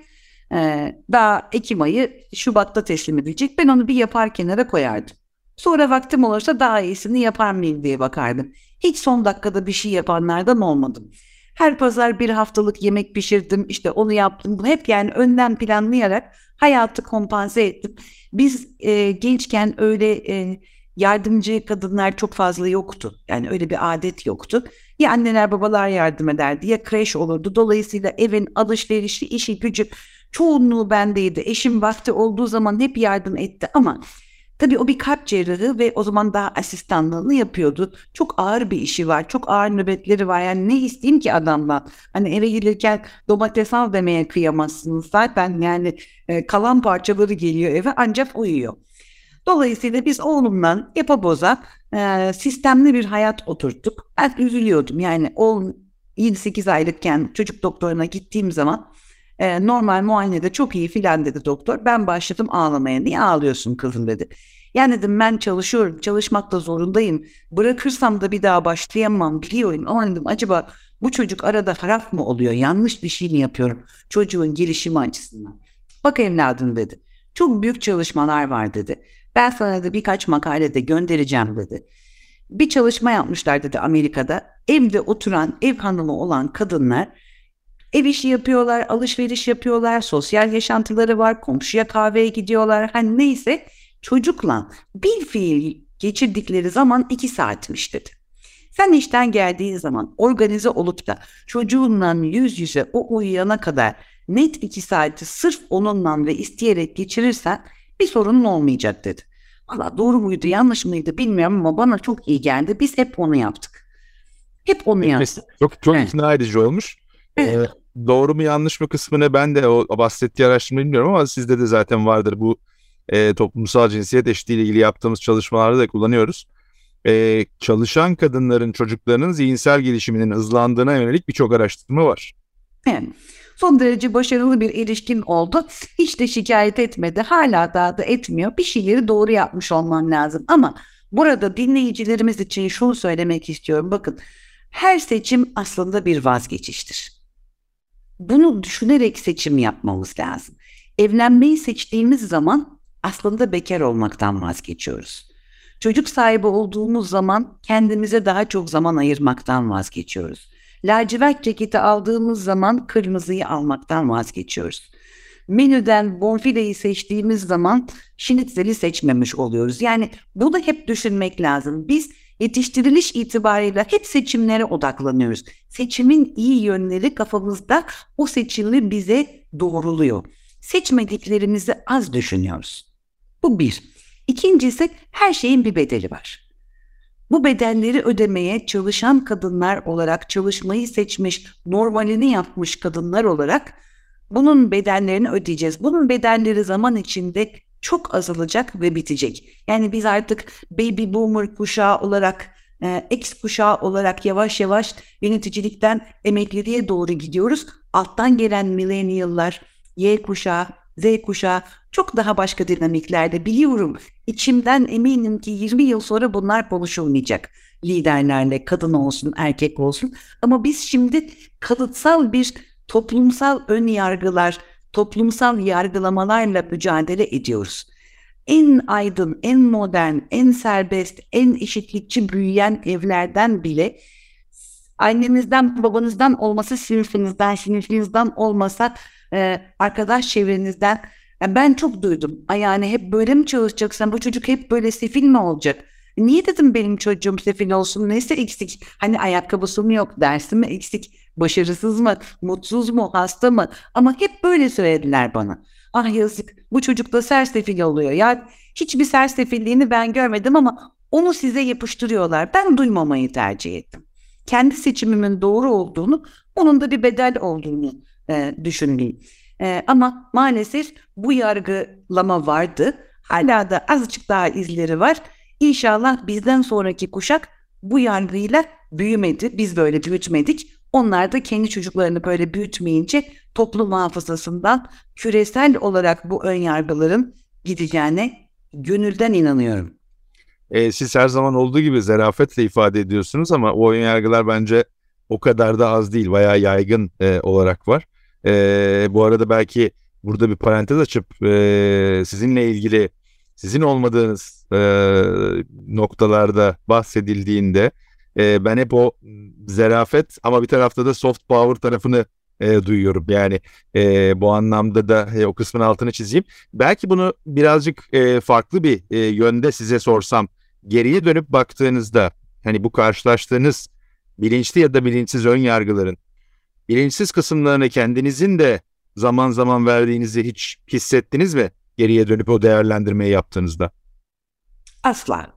ee, daha Ekim ayı Şubat'ta teslim edilecek. Ben onu bir yapar kenara koyardım. Sonra vaktim olursa daha iyisini yapar mıyım diye bakardım. Hiç son dakikada bir şey yapanlardan olmadım. Her pazar bir haftalık yemek pişirdim, işte onu yaptım. Bunu hep yani önden planlayarak hayatı kompanse ettim. Biz e, gençken öyle e, yardımcı kadınlar çok fazla yoktu. Yani öyle bir adet yoktu. Ya anneler babalar yardım ederdi ya kreş olurdu. Dolayısıyla evin alışverişi, işi, gücü çoğunluğu bendeydi. Eşim vakti olduğu zaman hep yardım etti ama tabii o bir kalp cerrahı ve o zaman daha asistanlığını yapıyordu. Çok ağır bir işi var. Çok ağır nöbetleri var. Yani ne isteyeyim ki adamdan? Hani eve gelirken domates al demeye kıyamazsınız. Zaten yani e, kalan parçaları geliyor eve ancak uyuyor. Dolayısıyla biz oğlumdan yapa boza e, sistemli bir hayat oturttuk. Ben üzülüyordum. Yani oğlum 7-8 aylıkken çocuk doktoruna gittiğim zaman e, normal muayenede çok iyi filan dedi doktor. Ben başladım ağlamaya. Niye ağlıyorsun kızım dedi. Yani dedim ben çalışıyorum, çalışmakta zorundayım. Bırakırsam da bir daha başlayamam biliyorum. Ama dedim acaba bu çocuk arada harap mı oluyor? Yanlış bir şey mi yapıyorum? Çocuğun gelişimi açısından. Bak evladım dedi. Çok büyük çalışmalar var dedi. Ben sana da birkaç makalede göndereceğim dedi. Bir çalışma yapmışlar dedi Amerika'da. Evde oturan ev hanımı olan kadınlar Ev işi yapıyorlar, alışveriş yapıyorlar, sosyal yaşantıları var, komşuya kahveye gidiyorlar. Hani neyse çocukla bir fiil geçirdikleri zaman iki saatmiş dedi. Sen işten geldiğin zaman organize olup da çocuğunla yüz yüze o uyuyana kadar net iki saati sırf onunla ve isteyerek geçirirsen bir sorunun olmayacak dedi. Valla doğru muydu yanlış mıydı bilmiyorum ama bana çok iyi geldi. Biz hep onu yaptık. Hep onu yaptık. Çok çok evet. ikna edici olmuş. Evet. Ee, doğru mu yanlış mı kısmını ben de o bahsettiği araştırma bilmiyorum ama sizde de zaten vardır bu e, toplumsal cinsiyet eşitliği ile ilgili yaptığımız çalışmalarda da kullanıyoruz. E, çalışan kadınların çocuklarının zihinsel gelişiminin hızlandığına yönelik birçok araştırma var. Evet. Son derece başarılı bir ilişkin oldu. Hiç de şikayet etmedi. Hala daha da etmiyor. Bir şeyleri doğru yapmış olman lazım. Ama burada dinleyicilerimiz için şunu söylemek istiyorum. Bakın her seçim aslında bir vazgeçiştir. Bunu düşünerek seçim yapmamız lazım. Evlenmeyi seçtiğimiz zaman aslında bekar olmaktan vazgeçiyoruz. Çocuk sahibi olduğumuz zaman kendimize daha çok zaman ayırmaktan vazgeçiyoruz. Lacivert ceketi aldığımız zaman kırmızıyı almaktan vazgeçiyoruz. Menüden bonfileyi seçtiğimiz zaman şinitzeli seçmemiş oluyoruz. Yani bunu hep düşünmek lazım. Biz yetiştiriliş itibariyle hep seçimlere odaklanıyoruz. Seçimin iyi yönleri kafamızda o seçimi bize doğruluyor. Seçmediklerimizi az düşünüyoruz. Bu bir. İkincisi her şeyin bir bedeli var. Bu bedelleri ödemeye çalışan kadınlar olarak, çalışmayı seçmiş, normalini yapmış kadınlar olarak bunun bedellerini ödeyeceğiz. Bunun bedelleri zaman içinde çok azalacak ve bitecek. Yani biz artık baby boomer kuşağı olarak, e, X kuşağı olarak yavaş yavaş yöneticilikten emekliliğe doğru gidiyoruz. Alttan gelen millennial'lar, Y kuşağı, Z kuşağı çok daha başka dinamiklerde biliyorum. İçimden eminim ki 20 yıl sonra bunlar konuşulmayacak. Liderlerle kadın olsun erkek olsun. Ama biz şimdi kalıtsal bir toplumsal ön yargılar, toplumsal yargılamalarla mücadele ediyoruz. En aydın, en modern, en serbest, en eşitlikçi büyüyen evlerden bile annemizden, babanızdan olmasa sınıfınızdan, sınıfınızdan olmasa e, arkadaş çevrenizden yani ben çok duydum. Yani hep böyle mi çalışacaksan bu çocuk hep böyle sefil mi olacak? Niye dedim benim çocuğum sefil olsun? Neyse eksik? Hani ayakkabısı mı yok? Dersi mi eksik? Başarısız mı? Mutsuz mu? Hasta mı? Ama hep böyle söylediler bana. Ah yazık bu çocuk da sersefil oluyor. Ya hiçbir sersefilliğini ben görmedim ama onu size yapıştırıyorlar. Ben duymamayı tercih ettim. Kendi seçimimin doğru olduğunu, onun da bir bedel olduğunu e, düşündüm. E, ama maalesef bu yargılama vardı. Hala da azıcık daha izleri var. İnşallah bizden sonraki kuşak bu yargıyla büyümedi. Biz böyle büyütmedik. Onlar da kendi çocuklarını böyle büyütmeyince toplum hafızasından küresel olarak bu ön yargıların gideceğine gönülden inanıyorum. E, siz her zaman olduğu gibi zarafetle ifade ediyorsunuz ama o ön yargılar bence o kadar da az değil. Bayağı yaygın e, olarak var. E, bu arada belki burada bir parantez açıp e, sizinle ilgili sizin olmadığınız e, noktalarda bahsedildiğinde e, ben hep o zerafet ama bir tarafta da soft power tarafını e, duyuyorum. Yani e, bu anlamda da e, o kısmın altını çizeyim. Belki bunu birazcık e, farklı bir e, yönde size sorsam geriye dönüp baktığınızda hani bu karşılaştığınız bilinçli ya da bilinçsiz ön yargıların bilinçsiz kısımlarını kendinizin de zaman zaman verdiğinizi hiç hissettiniz mi? Geriye dönüp o değerlendirmeyi yaptığınızda. Asla.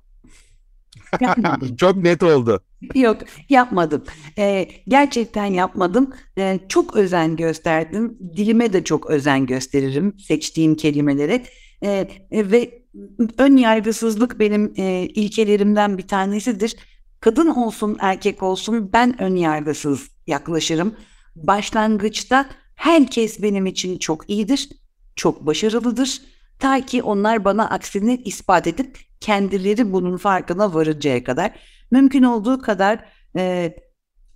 Çok net oldu. Yok yapmadım. Ee, gerçekten yapmadım. Ee, çok özen gösterdim. Dilime de çok özen gösteririm seçtiğim kelimelere. Ee, ve ön yargısızlık benim e, ilkelerimden bir tanesidir. Kadın olsun erkek olsun ben ön yargısız yaklaşırım. Başlangıçta herkes benim için çok iyidir, çok başarılıdır. Ta ki onlar bana aksini ispat edip kendileri bunun farkına varıncaya kadar mümkün olduğu kadar e,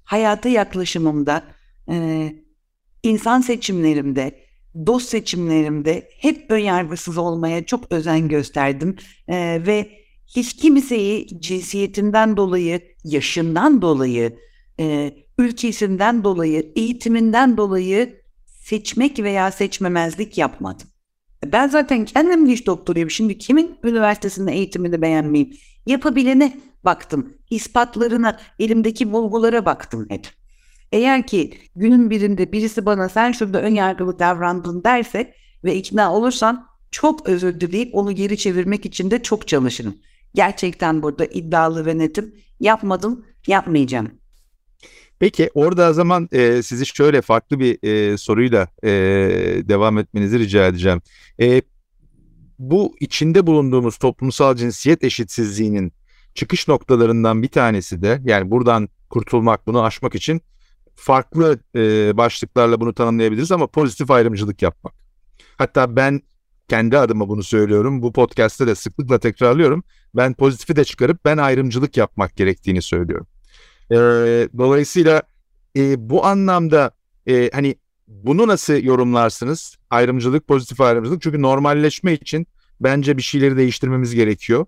hayata yaklaşımımda, e, insan seçimlerimde, dost seçimlerimde hep önyargısız olmaya çok özen gösterdim e, ve hiç kimseyi cinsiyetinden dolayı, yaşından dolayı, e, ülkesinden dolayı, eğitiminden dolayı seçmek veya seçmemezlik yapmadım. Ben zaten kendim diş doktoruyum. Şimdi kimin üniversitesinde eğitimini beğenmeyeyim? Yapabilene baktım. ispatlarına, elimdeki bulgulara baktım hep. Eğer ki günün birinde birisi bana sen şurada ön yargılı davrandın derse ve ikna olursan çok özür dileyip onu geri çevirmek için de çok çalışırım. Gerçekten burada iddialı ve netim. Yapmadım, yapmayacağım. Peki orada o zaman e, sizi şöyle farklı bir e, soruyla e, devam etmenizi rica edeceğim. E, bu içinde bulunduğumuz toplumsal cinsiyet eşitsizliğinin çıkış noktalarından bir tanesi de yani buradan kurtulmak, bunu aşmak için farklı e, başlıklarla bunu tanımlayabiliriz ama pozitif ayrımcılık yapmak. Hatta ben kendi adıma bunu söylüyorum. Bu podcast'te de sıklıkla tekrarlıyorum. Ben pozitifi de çıkarıp ben ayrımcılık yapmak gerektiğini söylüyorum. E, dolayısıyla e, bu anlamda e, hani bunu nasıl yorumlarsınız? Ayrımcılık, pozitif ayrımcılık. Çünkü normalleşme için bence bir şeyleri değiştirmemiz gerekiyor.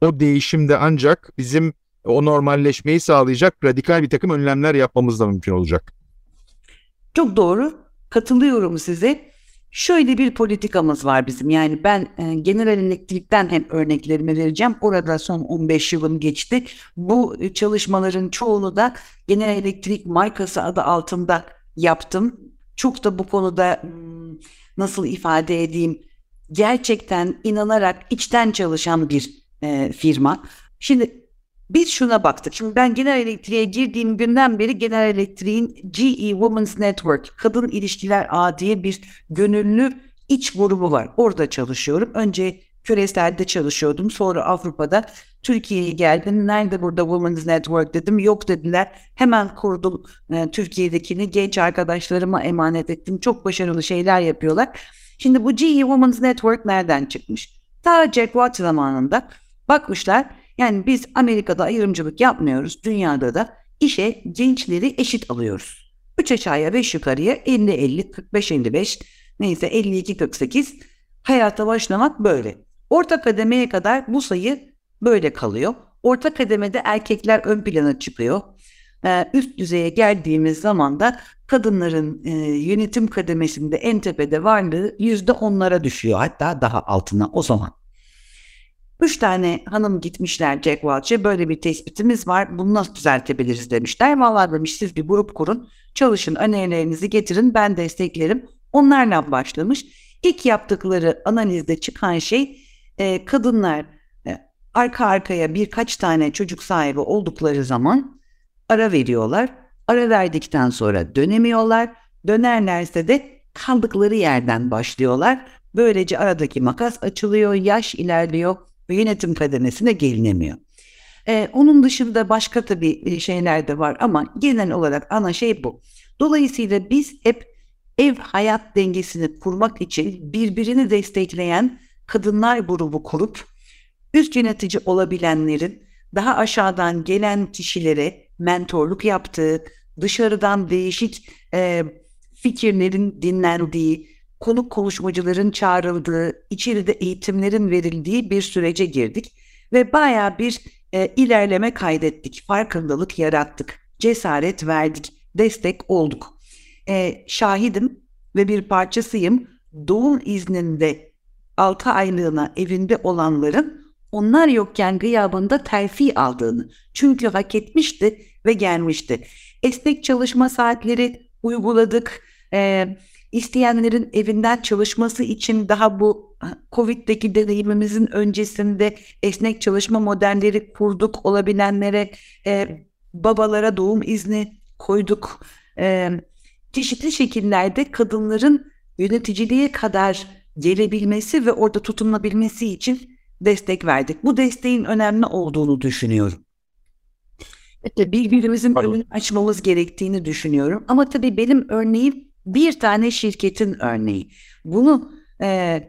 O değişim de ancak bizim o normalleşmeyi sağlayacak radikal bir takım önlemler yapmamız da mümkün olacak. Çok doğru. Katılıyorum size. Şöyle bir politikamız var bizim. Yani ben e, General Elektrik'ten hep örneklerimi vereceğim. Orada son 15 yılım geçti. Bu çalışmaların çoğunu da General Elektrik markası adı altında yaptım. Çok da bu konuda hmm, nasıl ifade edeyim gerçekten inanarak içten çalışan bir e, firma. Şimdi Biz şuna baktık. Şimdi ben genel elektriğe girdiğim günden beri genel elektriğin GE Women's Network, Kadın İlişkiler Ağı diye bir gönüllü iç grubu var. Orada çalışıyorum. Önce küresel'de çalışıyordum. Sonra Avrupa'da Türkiye'ye geldim. Nerede burada Women's Network dedim. Yok dediler. Hemen kurdum e, Türkiye'dekini. Genç arkadaşlarıma emanet ettim. Çok başarılı şeyler yapıyorlar. Şimdi bu GE Women's Network nereden çıkmış? Ta Jack Watt zamanında bakmışlar. Yani biz Amerika'da ayrımcılık yapmıyoruz. Dünyada da işe gençleri eşit alıyoruz. 3 aşağıya 5 yukarıya 50-50, 45-55 neyse 52-48 hayata başlamak böyle. Orta kademeye kadar bu sayı böyle kalıyor. Orta kademede erkekler ön plana çıkıyor. Ee, üst düzeye geldiğimiz zaman da kadınların e, yönetim kademesinde en tepede varlığı yüzde onlara düşüyor. Hatta daha altına o zaman. Üç tane hanım gitmişler Jack Welch'e böyle bir tespitimiz var bunu nasıl düzeltebiliriz demişler. Vallahi demiş siz bir grup kurun çalışın önerilerinizi getirin ben desteklerim. Onlarla başlamış. İlk yaptıkları analizde çıkan şey e, kadınlar e, arka arkaya birkaç tane çocuk sahibi oldukları zaman ara veriyorlar. Ara verdikten sonra dönemiyorlar. Dönerlerse de kaldıkları yerden başlıyorlar. Böylece aradaki makas açılıyor, yaş ilerliyor ve yönetim kademesine gelinemiyor. Ee, onun dışında başka tabii e, şeyler de var ama genel olarak ana şey bu. Dolayısıyla biz hep ev hayat dengesini kurmak için birbirini destekleyen kadınlar grubu kurup üst yönetici olabilenlerin daha aşağıdan gelen kişilere mentorluk yaptığı, dışarıdan değişik e, fikirlerin dinlendiği, konuk konuşmacıların çağrıldığı, içeride eğitimlerin verildiği bir sürece girdik ve baya bir e, ilerleme kaydettik, farkındalık yarattık, cesaret verdik, destek olduk. E, şahidim ve bir parçasıyım. Doğum izninde 6 aylığına evinde olanların onlar yokken gıyabında terfi aldığını çünkü hak etmişti ve gelmişti. Esnek çalışma saatleri uyguladık. Ee, isteyenlerin evinden çalışması için daha bu Covid'deki deneyimimizin öncesinde esnek çalışma modelleri kurduk. Olabilenlere e, babalara doğum izni koyduk. E, çeşitli şekillerde kadınların yöneticiliğe kadar gelebilmesi ve orada tutunabilmesi için destek verdik. Bu desteğin önemli olduğunu düşünüyorum. Evet, birbirimizin önünü açmamız gerektiğini düşünüyorum. Ama tabii benim örneğim bir tane şirketin örneği. Bunu e,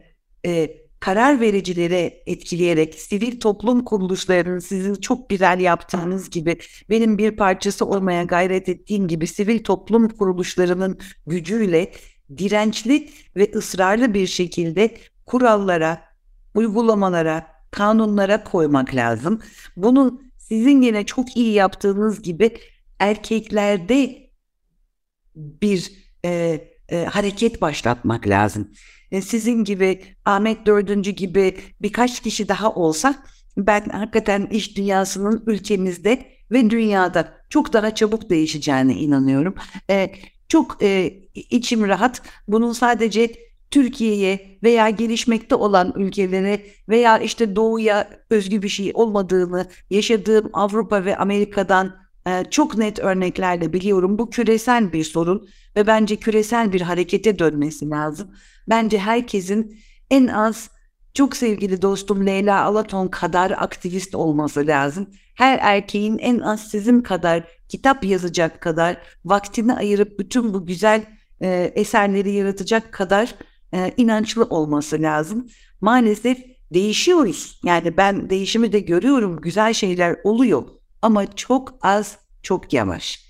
e, karar vericilere etkileyerek sivil toplum kuruluşlarının sizin çok güzel yaptığınız gibi benim bir parçası olmaya gayret ettiğim gibi sivil toplum kuruluşlarının gücüyle dirençli ve ısrarlı bir şekilde kurallara, uygulamalara, kanunlara koymak lazım. Bunun sizin yine çok iyi yaptığınız gibi erkeklerde bir e, e, hareket başlatmak lazım. E, sizin gibi Ahmet Dördüncü gibi birkaç kişi daha olsa ben hakikaten iş dünyasının ülkemizde ve dünyada çok daha çabuk değişeceğine inanıyorum. E, çok e, içim rahat. Bunun sadece Türkiye'ye veya gelişmekte olan ülkelere veya işte doğuya özgü bir şey olmadığını yaşadığım Avrupa ve Amerika'dan çok net örneklerle biliyorum. Bu küresel bir sorun ve bence küresel bir harekete dönmesi lazım. Bence herkesin en az çok sevgili dostum Leyla Alaton kadar aktivist olması lazım. Her erkeğin en az sizin kadar kitap yazacak kadar vaktini ayırıp bütün bu güzel e, eserleri yaratacak kadar e, inançlı olması lazım. Maalesef değişiyoruz. Yani ben değişimi de görüyorum. Güzel şeyler oluyor ama çok az, çok yavaş.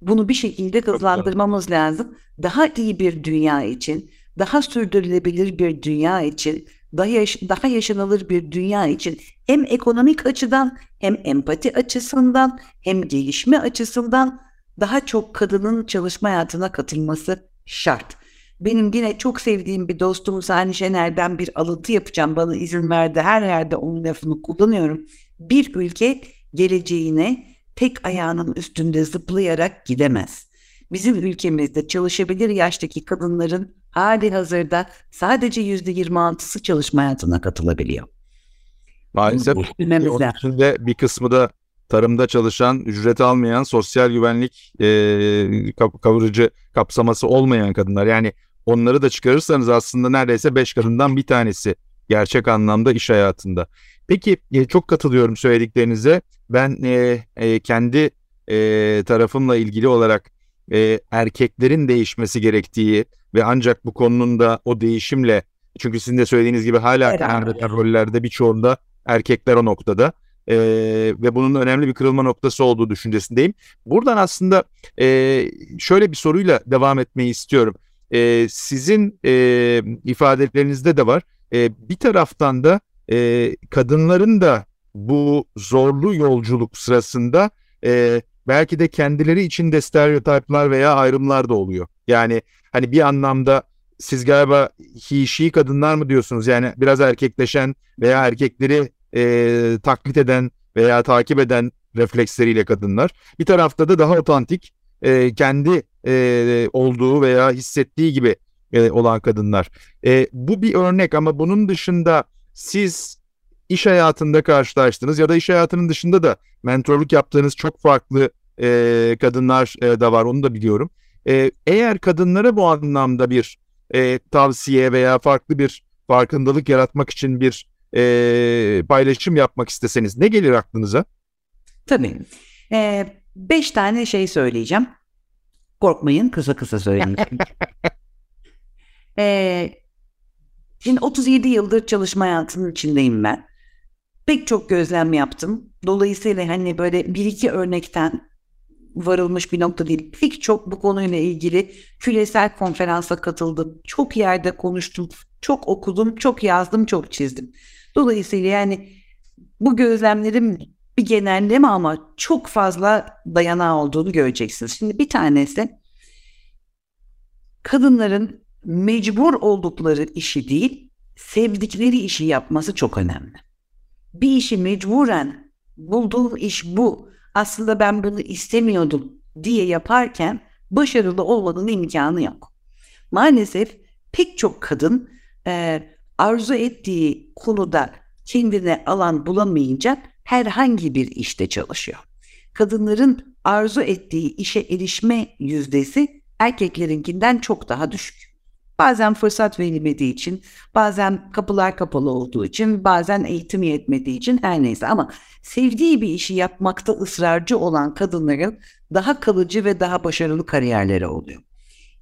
Bunu bir şekilde hızlandırmamız lazım. Daha iyi bir dünya için, daha sürdürülebilir bir dünya için, daha, yaş- daha yaşanılır bir dünya için hem ekonomik açıdan hem empati açısından hem gelişme açısından daha çok kadının çalışma hayatına katılması şart. Benim yine çok sevdiğim bir dostum Sani Şener'den bir alıntı yapacağım. Bana izin verdi. Her yerde onun lafını kullanıyorum. Bir ülke geleceğine tek ayağının üstünde zıplayarak gidemez. Bizim ülkemizde çalışabilir yaştaki kadınların hali hazırda sadece yüzde 26'sı çalışma hayatına katılabiliyor. Maalesef. Onun içinde bir kısmı da tarımda çalışan, ücret almayan, sosyal güvenlik e, kavurucu kapsaması olmayan kadınlar. Yani onları da çıkarırsanız aslında neredeyse beş kadından bir tanesi gerçek anlamda iş hayatında. Peki e, çok katılıyorum söylediklerinize. Ben e, e, kendi e, tarafımla ilgili olarak e, erkeklerin değişmesi gerektiği ve ancak bu konunun da o değişimle çünkü sizin de söylediğiniz gibi hala evet. rollerde birçoğunda erkekler o noktada e, ve bunun önemli bir kırılma noktası olduğu düşüncesindeyim. Buradan aslında e, şöyle bir soruyla devam etmeyi istiyorum. E, sizin e, ifadelerinizde de var. E, bir taraftan da e, kadınların da bu zorlu yolculuk sırasında e, belki de kendileri içinde stereotipler veya ayrımlar da oluyor. Yani hani bir anlamda siz galiba she kadınlar mı diyorsunuz? Yani biraz erkekleşen veya erkekleri e, taklit eden veya takip eden refleksleriyle kadınlar. Bir tarafta da daha otantik e, kendi e, olduğu veya hissettiği gibi e, olan kadınlar. E, bu bir örnek ama bunun dışında siz iş hayatında karşılaştınız ya da iş hayatının dışında da mentorluk yaptığınız çok farklı e, kadınlar e, da var onu da biliyorum. E, eğer kadınlara bu anlamda bir e, tavsiye veya farklı bir farkındalık yaratmak için bir e, paylaşım yapmak isteseniz ne gelir aklınıza? Tabii. Ee, beş tane şey söyleyeceğim. Korkmayın kısa kısa söyleyeyim. ee, şimdi 37 yıldır çalışma hayatının içindeyim ben. Pek çok gözlem yaptım. Dolayısıyla hani böyle bir iki örnekten varılmış bir nokta değil. Pek çok bu konuyla ilgili küresel konferansa katıldım. Çok yerde konuştum. Çok okudum, çok yazdım, çok çizdim. Dolayısıyla yani bu gözlemlerim bir genelleme ama çok fazla dayanağı olduğunu göreceksiniz. Şimdi bir tanesi kadınların mecbur oldukları işi değil, sevdikleri işi yapması çok önemli. Bir işi mecburen bulduğum iş bu. Aslında ben bunu istemiyordum diye yaparken başarılı olmanın imkanı yok. Maalesef pek çok kadın e, arzu ettiği konuda kendine alan bulamayınca herhangi bir işte çalışıyor. Kadınların arzu ettiği işe erişme yüzdesi erkeklerinkinden çok daha düşük. Bazen fırsat verilmediği için, bazen kapılar kapalı olduğu için, bazen eğitim yetmediği için her neyse ama sevdiği bir işi yapmakta ısrarcı olan kadınların daha kalıcı ve daha başarılı kariyerleri oluyor.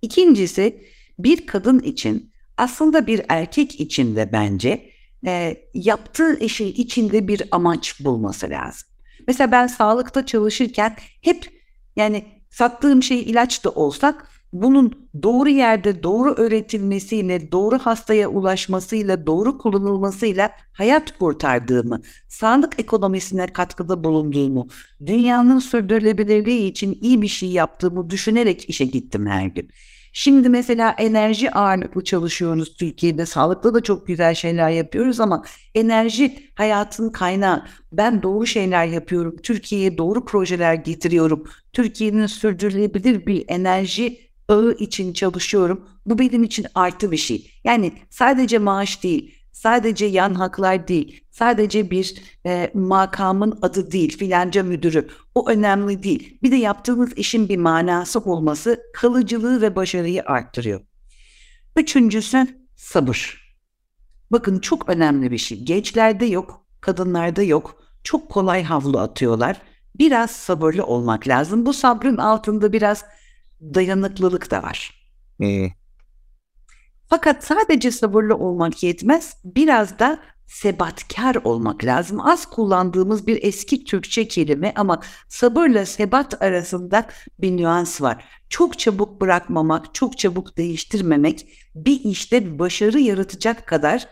İkincisi bir kadın için aslında bir erkek için de bence e, yaptığı işin içinde bir amaç bulması lazım. Mesela ben sağlıkta çalışırken hep yani sattığım şey ilaç da olsak bunun doğru yerde doğru öğretilmesiyle, doğru hastaya ulaşmasıyla, doğru kullanılmasıyla hayat kurtardığımı, sağlık ekonomisine katkıda bulunduğumu, dünyanın sürdürülebilirliği için iyi bir şey yaptığımı düşünerek işe gittim her gün. Şimdi mesela enerji ağırlıklı çalışıyoruz Türkiye'de. Sağlıkta da çok güzel şeyler yapıyoruz ama enerji hayatın kaynağı. Ben doğru şeyler yapıyorum. Türkiye'ye doğru projeler getiriyorum. Türkiye'nin sürdürülebilir bir enerji ağı için çalışıyorum. Bu benim için artı bir şey. Yani sadece maaş değil, sadece yan haklar değil, sadece bir e, makamın adı değil, filanca müdürü. O önemli değil. Bir de yaptığınız işin bir manası olması kalıcılığı ve başarıyı arttırıyor. Üçüncüsü sabır. Bakın çok önemli bir şey. Gençlerde yok, kadınlarda yok. Çok kolay havlu atıyorlar. Biraz sabırlı olmak lazım. Bu sabrın altında biraz dayanıklılık da var. Hmm. Fakat sadece sabırlı olmak yetmez. Biraz da sebatkar olmak lazım. Az kullandığımız bir eski Türkçe kelime ama sabırla sebat arasında bir nüans var. Çok çabuk bırakmamak, çok çabuk değiştirmemek, bir işte başarı yaratacak kadar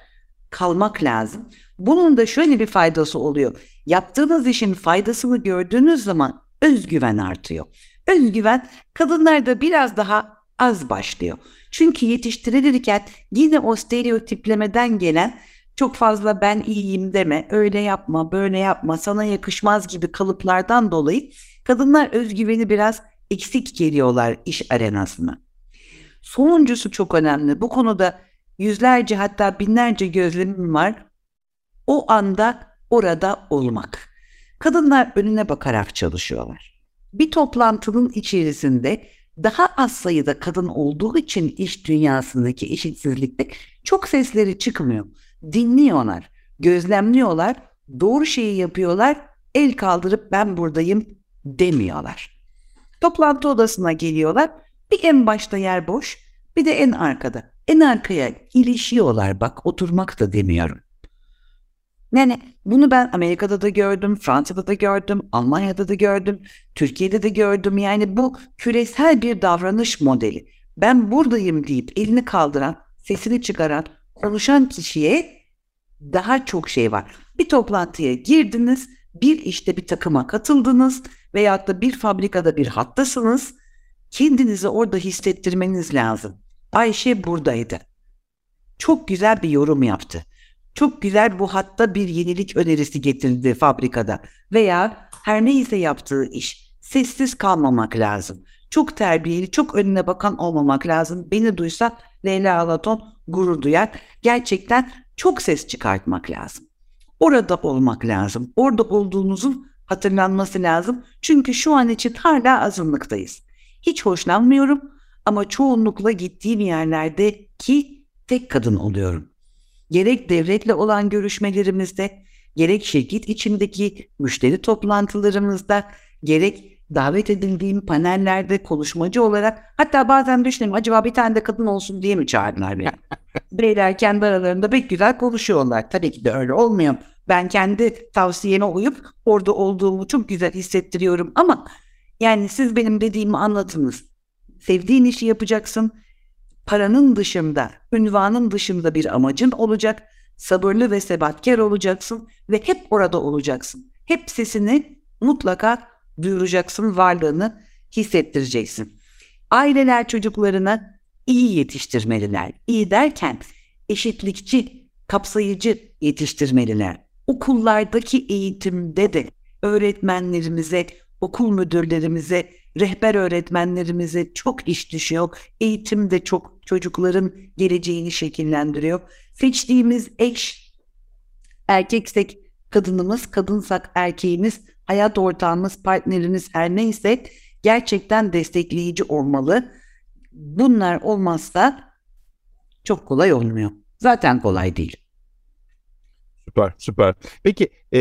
kalmak lazım. Bunun da şöyle bir faydası oluyor. Yaptığınız işin faydasını gördüğünüz zaman özgüven artıyor. Özgüven kadınlarda biraz daha az başlıyor. Çünkü yetiştirilirken yine o stereotiplemeden gelen çok fazla ben iyiyim deme, öyle yapma, böyle yapma, sana yakışmaz gibi kalıplardan dolayı kadınlar özgüveni biraz eksik geliyorlar iş arenasına. Sonuncusu çok önemli. Bu konuda yüzlerce hatta binlerce gözlemim var. O anda orada olmak. Kadınlar önüne bakarak çalışıyorlar. Bir toplantının içerisinde daha az sayıda kadın olduğu için iş dünyasındaki eşitsizlikte çok sesleri çıkmıyor. Dinliyorlar, gözlemliyorlar, doğru şeyi yapıyorlar, el kaldırıp ben buradayım demiyorlar. Toplantı odasına geliyorlar, bir en başta yer boş, bir de en arkada. En arkaya ilişiyorlar bak, oturmak da demiyorum. Yani bunu ben Amerika'da da gördüm, Fransa'da da gördüm, Almanya'da da gördüm, Türkiye'de de gördüm. Yani bu küresel bir davranış modeli. Ben buradayım deyip elini kaldıran, sesini çıkaran, konuşan kişiye daha çok şey var. Bir toplantıya girdiniz, bir işte bir takıma katıldınız veyahut da bir fabrikada bir hattasınız. Kendinizi orada hissettirmeniz lazım. Ayşe buradaydı. Çok güzel bir yorum yaptı. Çok güzel bu hatta bir yenilik önerisi getirdi fabrikada veya her neyse yaptığı iş. Sessiz kalmamak lazım. Çok terbiyeli, çok önüne bakan olmamak lazım. Beni duysa Leyla Alaton gurur duyar. Gerçekten çok ses çıkartmak lazım. Orada olmak lazım. Orada olduğunuzun hatırlanması lazım. Çünkü şu an için hala azınlıktayız. Hiç hoşlanmıyorum ama çoğunlukla gittiğim yerlerde ki tek kadın oluyorum gerek devletle olan görüşmelerimizde, gerek şirket içindeki müşteri toplantılarımızda, gerek davet edildiğim panellerde konuşmacı olarak hatta bazen düşünüyorum acaba bir tane de kadın olsun diye mi çağırdılar beni? Beyler kendi aralarında pek güzel konuşuyorlar. Tabii ki de öyle olmuyor. Ben kendi tavsiyeme uyup orada olduğumu çok güzel hissettiriyorum ama yani siz benim dediğimi anlatınız. Sevdiğin işi yapacaksın, paranın dışında, ünvanın dışında bir amacın olacak. Sabırlı ve sebatkar olacaksın ve hep orada olacaksın. Hep sesini mutlaka duyuracaksın, varlığını hissettireceksin. Aileler çocuklarına iyi yetiştirmeliler. İyi derken eşitlikçi, kapsayıcı yetiştirmeliler. Okullardaki eğitimde de öğretmenlerimize, okul müdürlerimize rehber öğretmenlerimize çok iş düşüyor. Eğitim de çok çocukların geleceğini şekillendiriyor. Seçtiğimiz eş erkeksek kadınımız, kadınsak erkeğimiz, hayat ortağımız, partnerimiz her neyse gerçekten destekleyici olmalı. Bunlar olmazsa çok kolay olmuyor. Zaten kolay değil. Süper, süper. Peki e,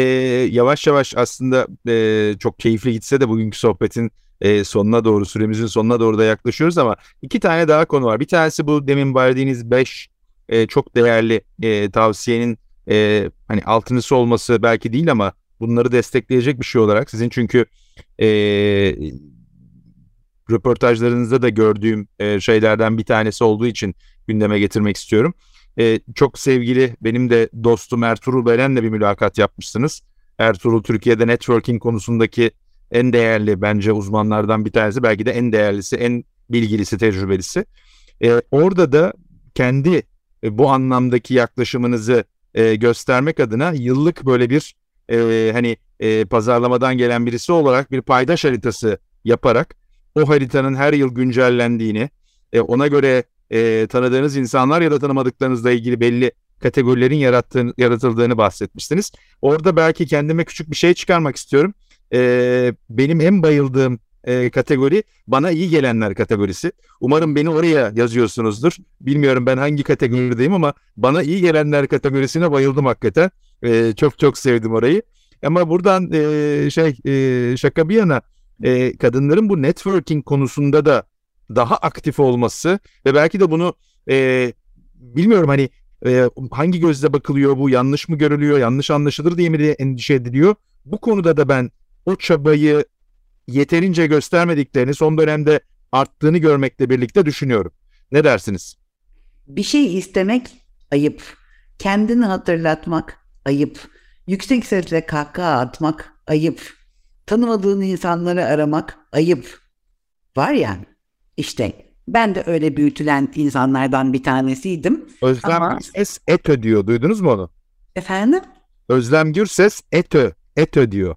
yavaş yavaş aslında e, çok keyifli gitse de bugünkü sohbetin e, sonuna doğru süremizin sonuna doğru da yaklaşıyoruz ama iki tane daha konu var. Bir tanesi bu demin verdiğiniz 5 e, çok değerli e, tavsiyenin e, hani altınısı olması belki değil ama bunları destekleyecek bir şey olarak sizin çünkü e, röportajlarınızda da gördüğüm e, şeylerden bir tanesi olduğu için gündeme getirmek istiyorum. E, çok sevgili benim de dostum Ertuğrul Beren'le bir mülakat yapmışsınız. Ertuğrul Türkiye'de networking konusundaki en değerli bence uzmanlardan bir tanesi. Belki de en değerlisi, en bilgilisi, tecrübelisi. E, orada da kendi e, bu anlamdaki yaklaşımınızı e, göstermek adına yıllık böyle bir e, hani e, pazarlamadan gelen birisi olarak bir paydaş haritası yaparak o haritanın her yıl güncellendiğini, e, ona göre e, tanıdığınız insanlar ya da tanımadıklarınızla ilgili belli kategorilerin yarattığını, yaratıldığını bahsetmiştiniz. Orada belki kendime küçük bir şey çıkarmak istiyorum e, benim en bayıldığım e, kategori bana iyi gelenler kategorisi. Umarım beni oraya yazıyorsunuzdur. Bilmiyorum ben hangi kategorideyim ama bana iyi gelenler kategorisine bayıldım hakikaten. E, çok çok sevdim orayı. Ama buradan e, şey e, şaka bir yana e, kadınların bu networking konusunda da daha aktif olması ve belki de bunu e, bilmiyorum hani e, hangi gözle bakılıyor bu yanlış mı görülüyor yanlış anlaşılır diye mi diye endişe ediliyor. Bu konuda da ben o çabayı yeterince göstermediklerini son dönemde arttığını görmekle birlikte düşünüyorum. Ne dersiniz? Bir şey istemek ayıp. Kendini hatırlatmak ayıp. Yüksek sesle kahkaha atmak ayıp. Tanımadığın insanları aramak ayıp. Var ya işte ben de öyle büyütülen insanlardan bir tanesiydim. Özlem Ama... Gürses ETÖ diyor. Duydunuz mu onu? Efendim? Özlem Gürses ETÖ. ETÖ diyor.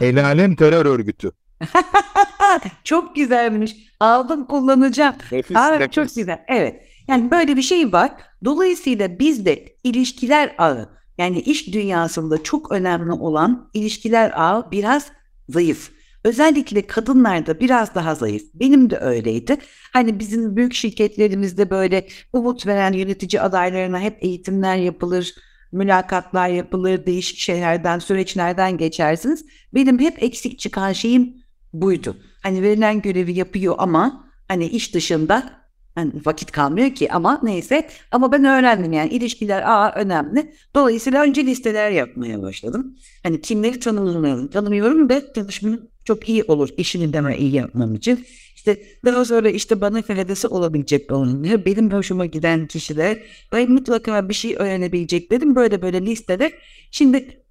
El Alem Terör Örgütü. çok güzelmiş. Aldım kullanacağım. Nefis, Aa, nefis. Çok güzel. Evet. Yani böyle bir şey var. Dolayısıyla biz de ilişkiler ağı, Yani iş dünyasında çok önemli olan ilişkiler ağı biraz zayıf. Özellikle kadınlarda biraz daha zayıf. Benim de öyleydi. Hani bizim büyük şirketlerimizde böyle umut veren yönetici adaylarına hep eğitimler yapılır, mülakatlar yapılır, değişik şeylerden, süreçlerden geçersiniz. Benim hep eksik çıkan şeyim buydu. Hani verilen görevi yapıyor ama hani iş dışında hani vakit kalmıyor ki ama neyse. Ama ben öğrendim yani ilişkiler aa önemli. Dolayısıyla önce listeler yapmaya başladım. Hani kimleri tanımıyorum, tanımıyorum ve tanışmam çok iyi olur işini deme iyi yapmam için. İşte daha sonra işte bana faydası olabilecek olanlar, benim hoşuma giden kişiler, ben mutlaka bir şey öğrenebileceklerim böyle böyle listede. Şimdi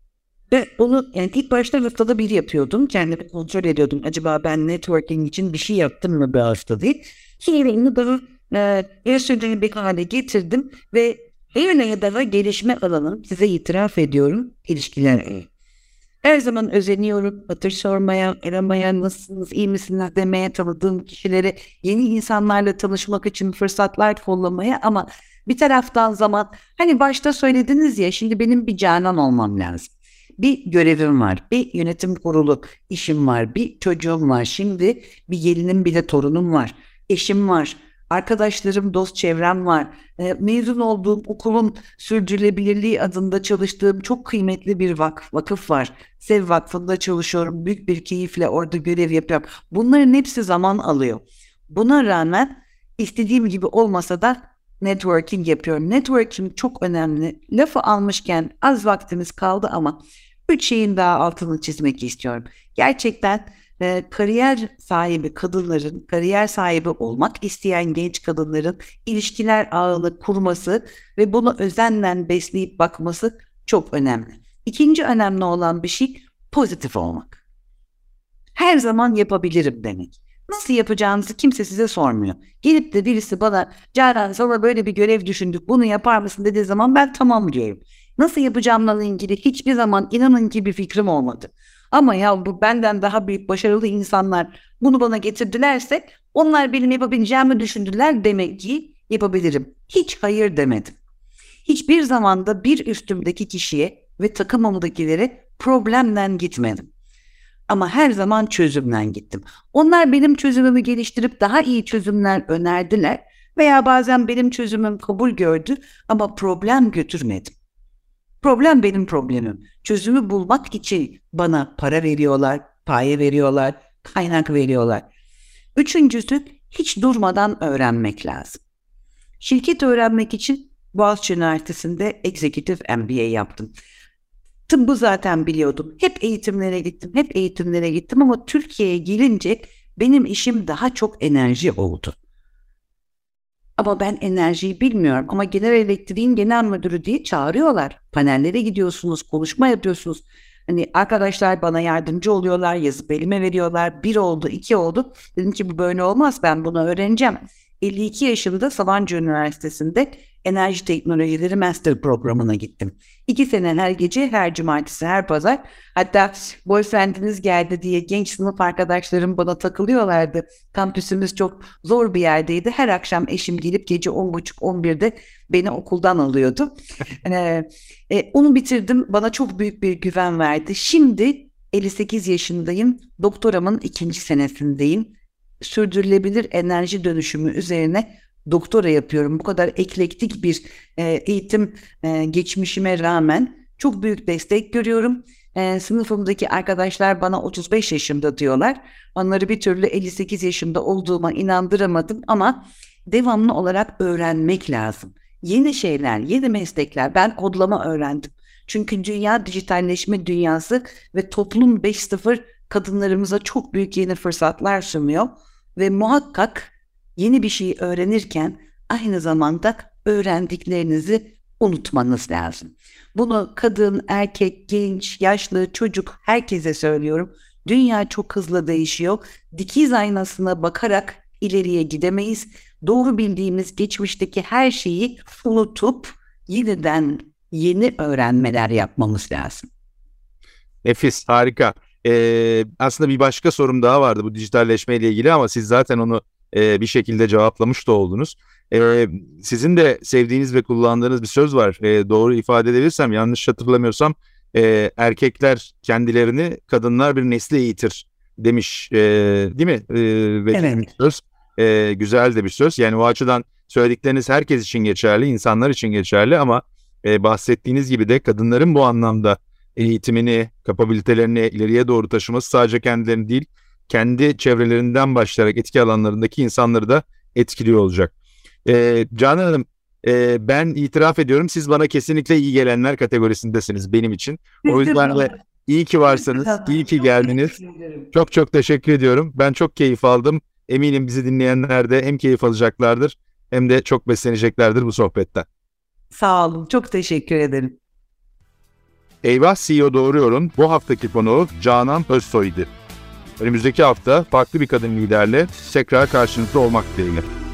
ve onu yani ilk başta haftada bir yapıyordum. Kendimi kontrol ediyordum. Acaba ben networking için bir şey yaptım mı bir hafta değil. Sonra onu daha e, yaşadığım bir hale getirdim ve bir daha gelişme alanım size itiraf ediyorum ilişkiler. Her zaman özeniyorum hatır sormaya, aramaya, nasılsınız, iyi misiniz demeye tanıdığım kişileri yeni insanlarla tanışmak için fırsatlar kollamaya ama bir taraftan zaman hani başta söylediniz ya şimdi benim bir canan olmam lazım. Bir görevim var, bir yönetim kurulu işim var, bir çocuğum var. Şimdi bir gelinim bile torunum var, eşim var, arkadaşlarım, dost çevrem var. E, mezun olduğum okulun sürdürülebilirliği adında çalıştığım çok kıymetli bir vakıf, vakıf var. Sev Vakfı'nda çalışıyorum. Büyük bir keyifle orada görev yapıyorum. Bunların hepsi zaman alıyor. Buna rağmen istediğim gibi olmasa da networking yapıyorum. Networking çok önemli. Lafı almışken az vaktimiz kaldı ama üç şeyin daha altını çizmek istiyorum. Gerçekten e, kariyer sahibi kadınların, kariyer sahibi olmak isteyen genç kadınların ilişkiler ağını kurması ve bunu özenle besleyip bakması çok önemli. İkinci önemli olan bir şey pozitif olmak. Her zaman yapabilirim demek. Nasıl yapacağınızı kimse size sormuyor. Gelip de birisi bana Ceren sana böyle bir görev düşündük bunu yapar mısın dediği zaman ben tamam diyorum. Nasıl yapacağımla ilgili hiçbir zaman inanın ki bir fikrim olmadı. Ama ya bu benden daha büyük başarılı insanlar bunu bana getirdilerse onlar benim yapabileceğimi düşündüler demek ki yapabilirim. Hiç hayır demedim. Hiçbir zamanda bir üstümdeki kişiye ve takımımdakilere problemden gitmedim. Ama her zaman çözümden gittim. Onlar benim çözümümü geliştirip daha iyi çözümler önerdiler veya bazen benim çözümüm kabul gördü ama problem götürmedim. Problem benim problemim. Çözümü bulmak için bana para veriyorlar, paye veriyorlar, kaynak veriyorlar. Üçüncüsü hiç durmadan öğrenmek lazım. Şirket öğrenmek için Boğaziçi Üniversitesi'nde Executive MBA yaptım. Tıbbı zaten biliyordum. Hep eğitimlere gittim, hep eğitimlere gittim ama Türkiye'ye gelince benim işim daha çok enerji oldu. Ama ben enerjiyi bilmiyorum. Ama genel elektriğin genel müdürü diye çağırıyorlar. Panellere gidiyorsunuz, konuşma yapıyorsunuz. Hani arkadaşlar bana yardımcı oluyorlar, yazıp elime veriyorlar. Bir oldu, iki oldu. Dedim ki bu böyle olmaz, ben bunu öğreneceğim. 52 yaşında Sabancı Üniversitesi'nde enerji teknolojileri master programına gittim. İki sene her gece, her cumartesi, her pazar. Hatta boyfriendiniz geldi diye genç sınıf arkadaşlarım bana takılıyorlardı. Kampüsümüz çok zor bir yerdeydi. Her akşam eşim gelip gece 10.30-11'de beni okuldan alıyordu. ee, e, onu bitirdim. Bana çok büyük bir güven verdi. Şimdi 58 yaşındayım. Doktoramın ikinci senesindeyim. Sürdürülebilir enerji dönüşümü üzerine doktora yapıyorum. Bu kadar eklektik bir e, eğitim e, geçmişime rağmen çok büyük destek görüyorum. E, sınıfımdaki arkadaşlar bana 35 yaşımda diyorlar. Onları bir türlü 58 yaşımda olduğuma inandıramadım ama devamlı olarak öğrenmek lazım. Yeni şeyler, yeni meslekler. Ben kodlama öğrendim. Çünkü dünya dijitalleşme dünyası ve toplum 5.0 kadınlarımıza çok büyük yeni fırsatlar sunuyor. Ve muhakkak yeni bir şey öğrenirken aynı zamanda öğrendiklerinizi unutmanız lazım. Bunu kadın, erkek, genç, yaşlı, çocuk herkese söylüyorum. Dünya çok hızlı değişiyor. Dikiz aynasına bakarak ileriye gidemeyiz. Doğru bildiğimiz geçmişteki her şeyi unutup yeniden yeni öğrenmeler yapmamız lazım. Nefis, harika. Ee, aslında bir başka sorum daha vardı bu dijitalleşme ile ilgili ama siz zaten onu e, bir şekilde cevaplamış da oldunuz. E, sizin de sevdiğiniz ve kullandığınız bir söz var. E, doğru ifade edebilirsem yanlış hatırlamıyorsam e, erkekler kendilerini kadınlar bir nesli eğitir demiş e, değil mi? E, ve Evet. bir söz. E, güzel de bir söz. Yani o açıdan söyledikleriniz herkes için geçerli, insanlar için geçerli ama e, bahsettiğiniz gibi de kadınların bu anlamda eğitimini, kapabilitelerini ileriye doğru taşıması sadece kendilerini değil, kendi çevrelerinden başlayarak etki alanlarındaki insanları da etkiliyor olacak. E, Canan Hanım, e, ben itiraf ediyorum siz bana kesinlikle iyi gelenler kategorisindesiniz benim için. O yüzden de iyi ki varsınız, iyi ki geldiniz. Çok çok teşekkür ediyorum. Ben çok keyif aldım. Eminim bizi dinleyenler de hem keyif alacaklardır hem de çok besleneceklerdir bu sohbetten. Sağ olun. Çok teşekkür ederim. Eyvah CEO Doğruyor'un bu haftaki konuğu Canan Özsoy'du. Önümüzdeki hafta farklı bir kadın liderle tekrar karşınızda olmak dileğiyle.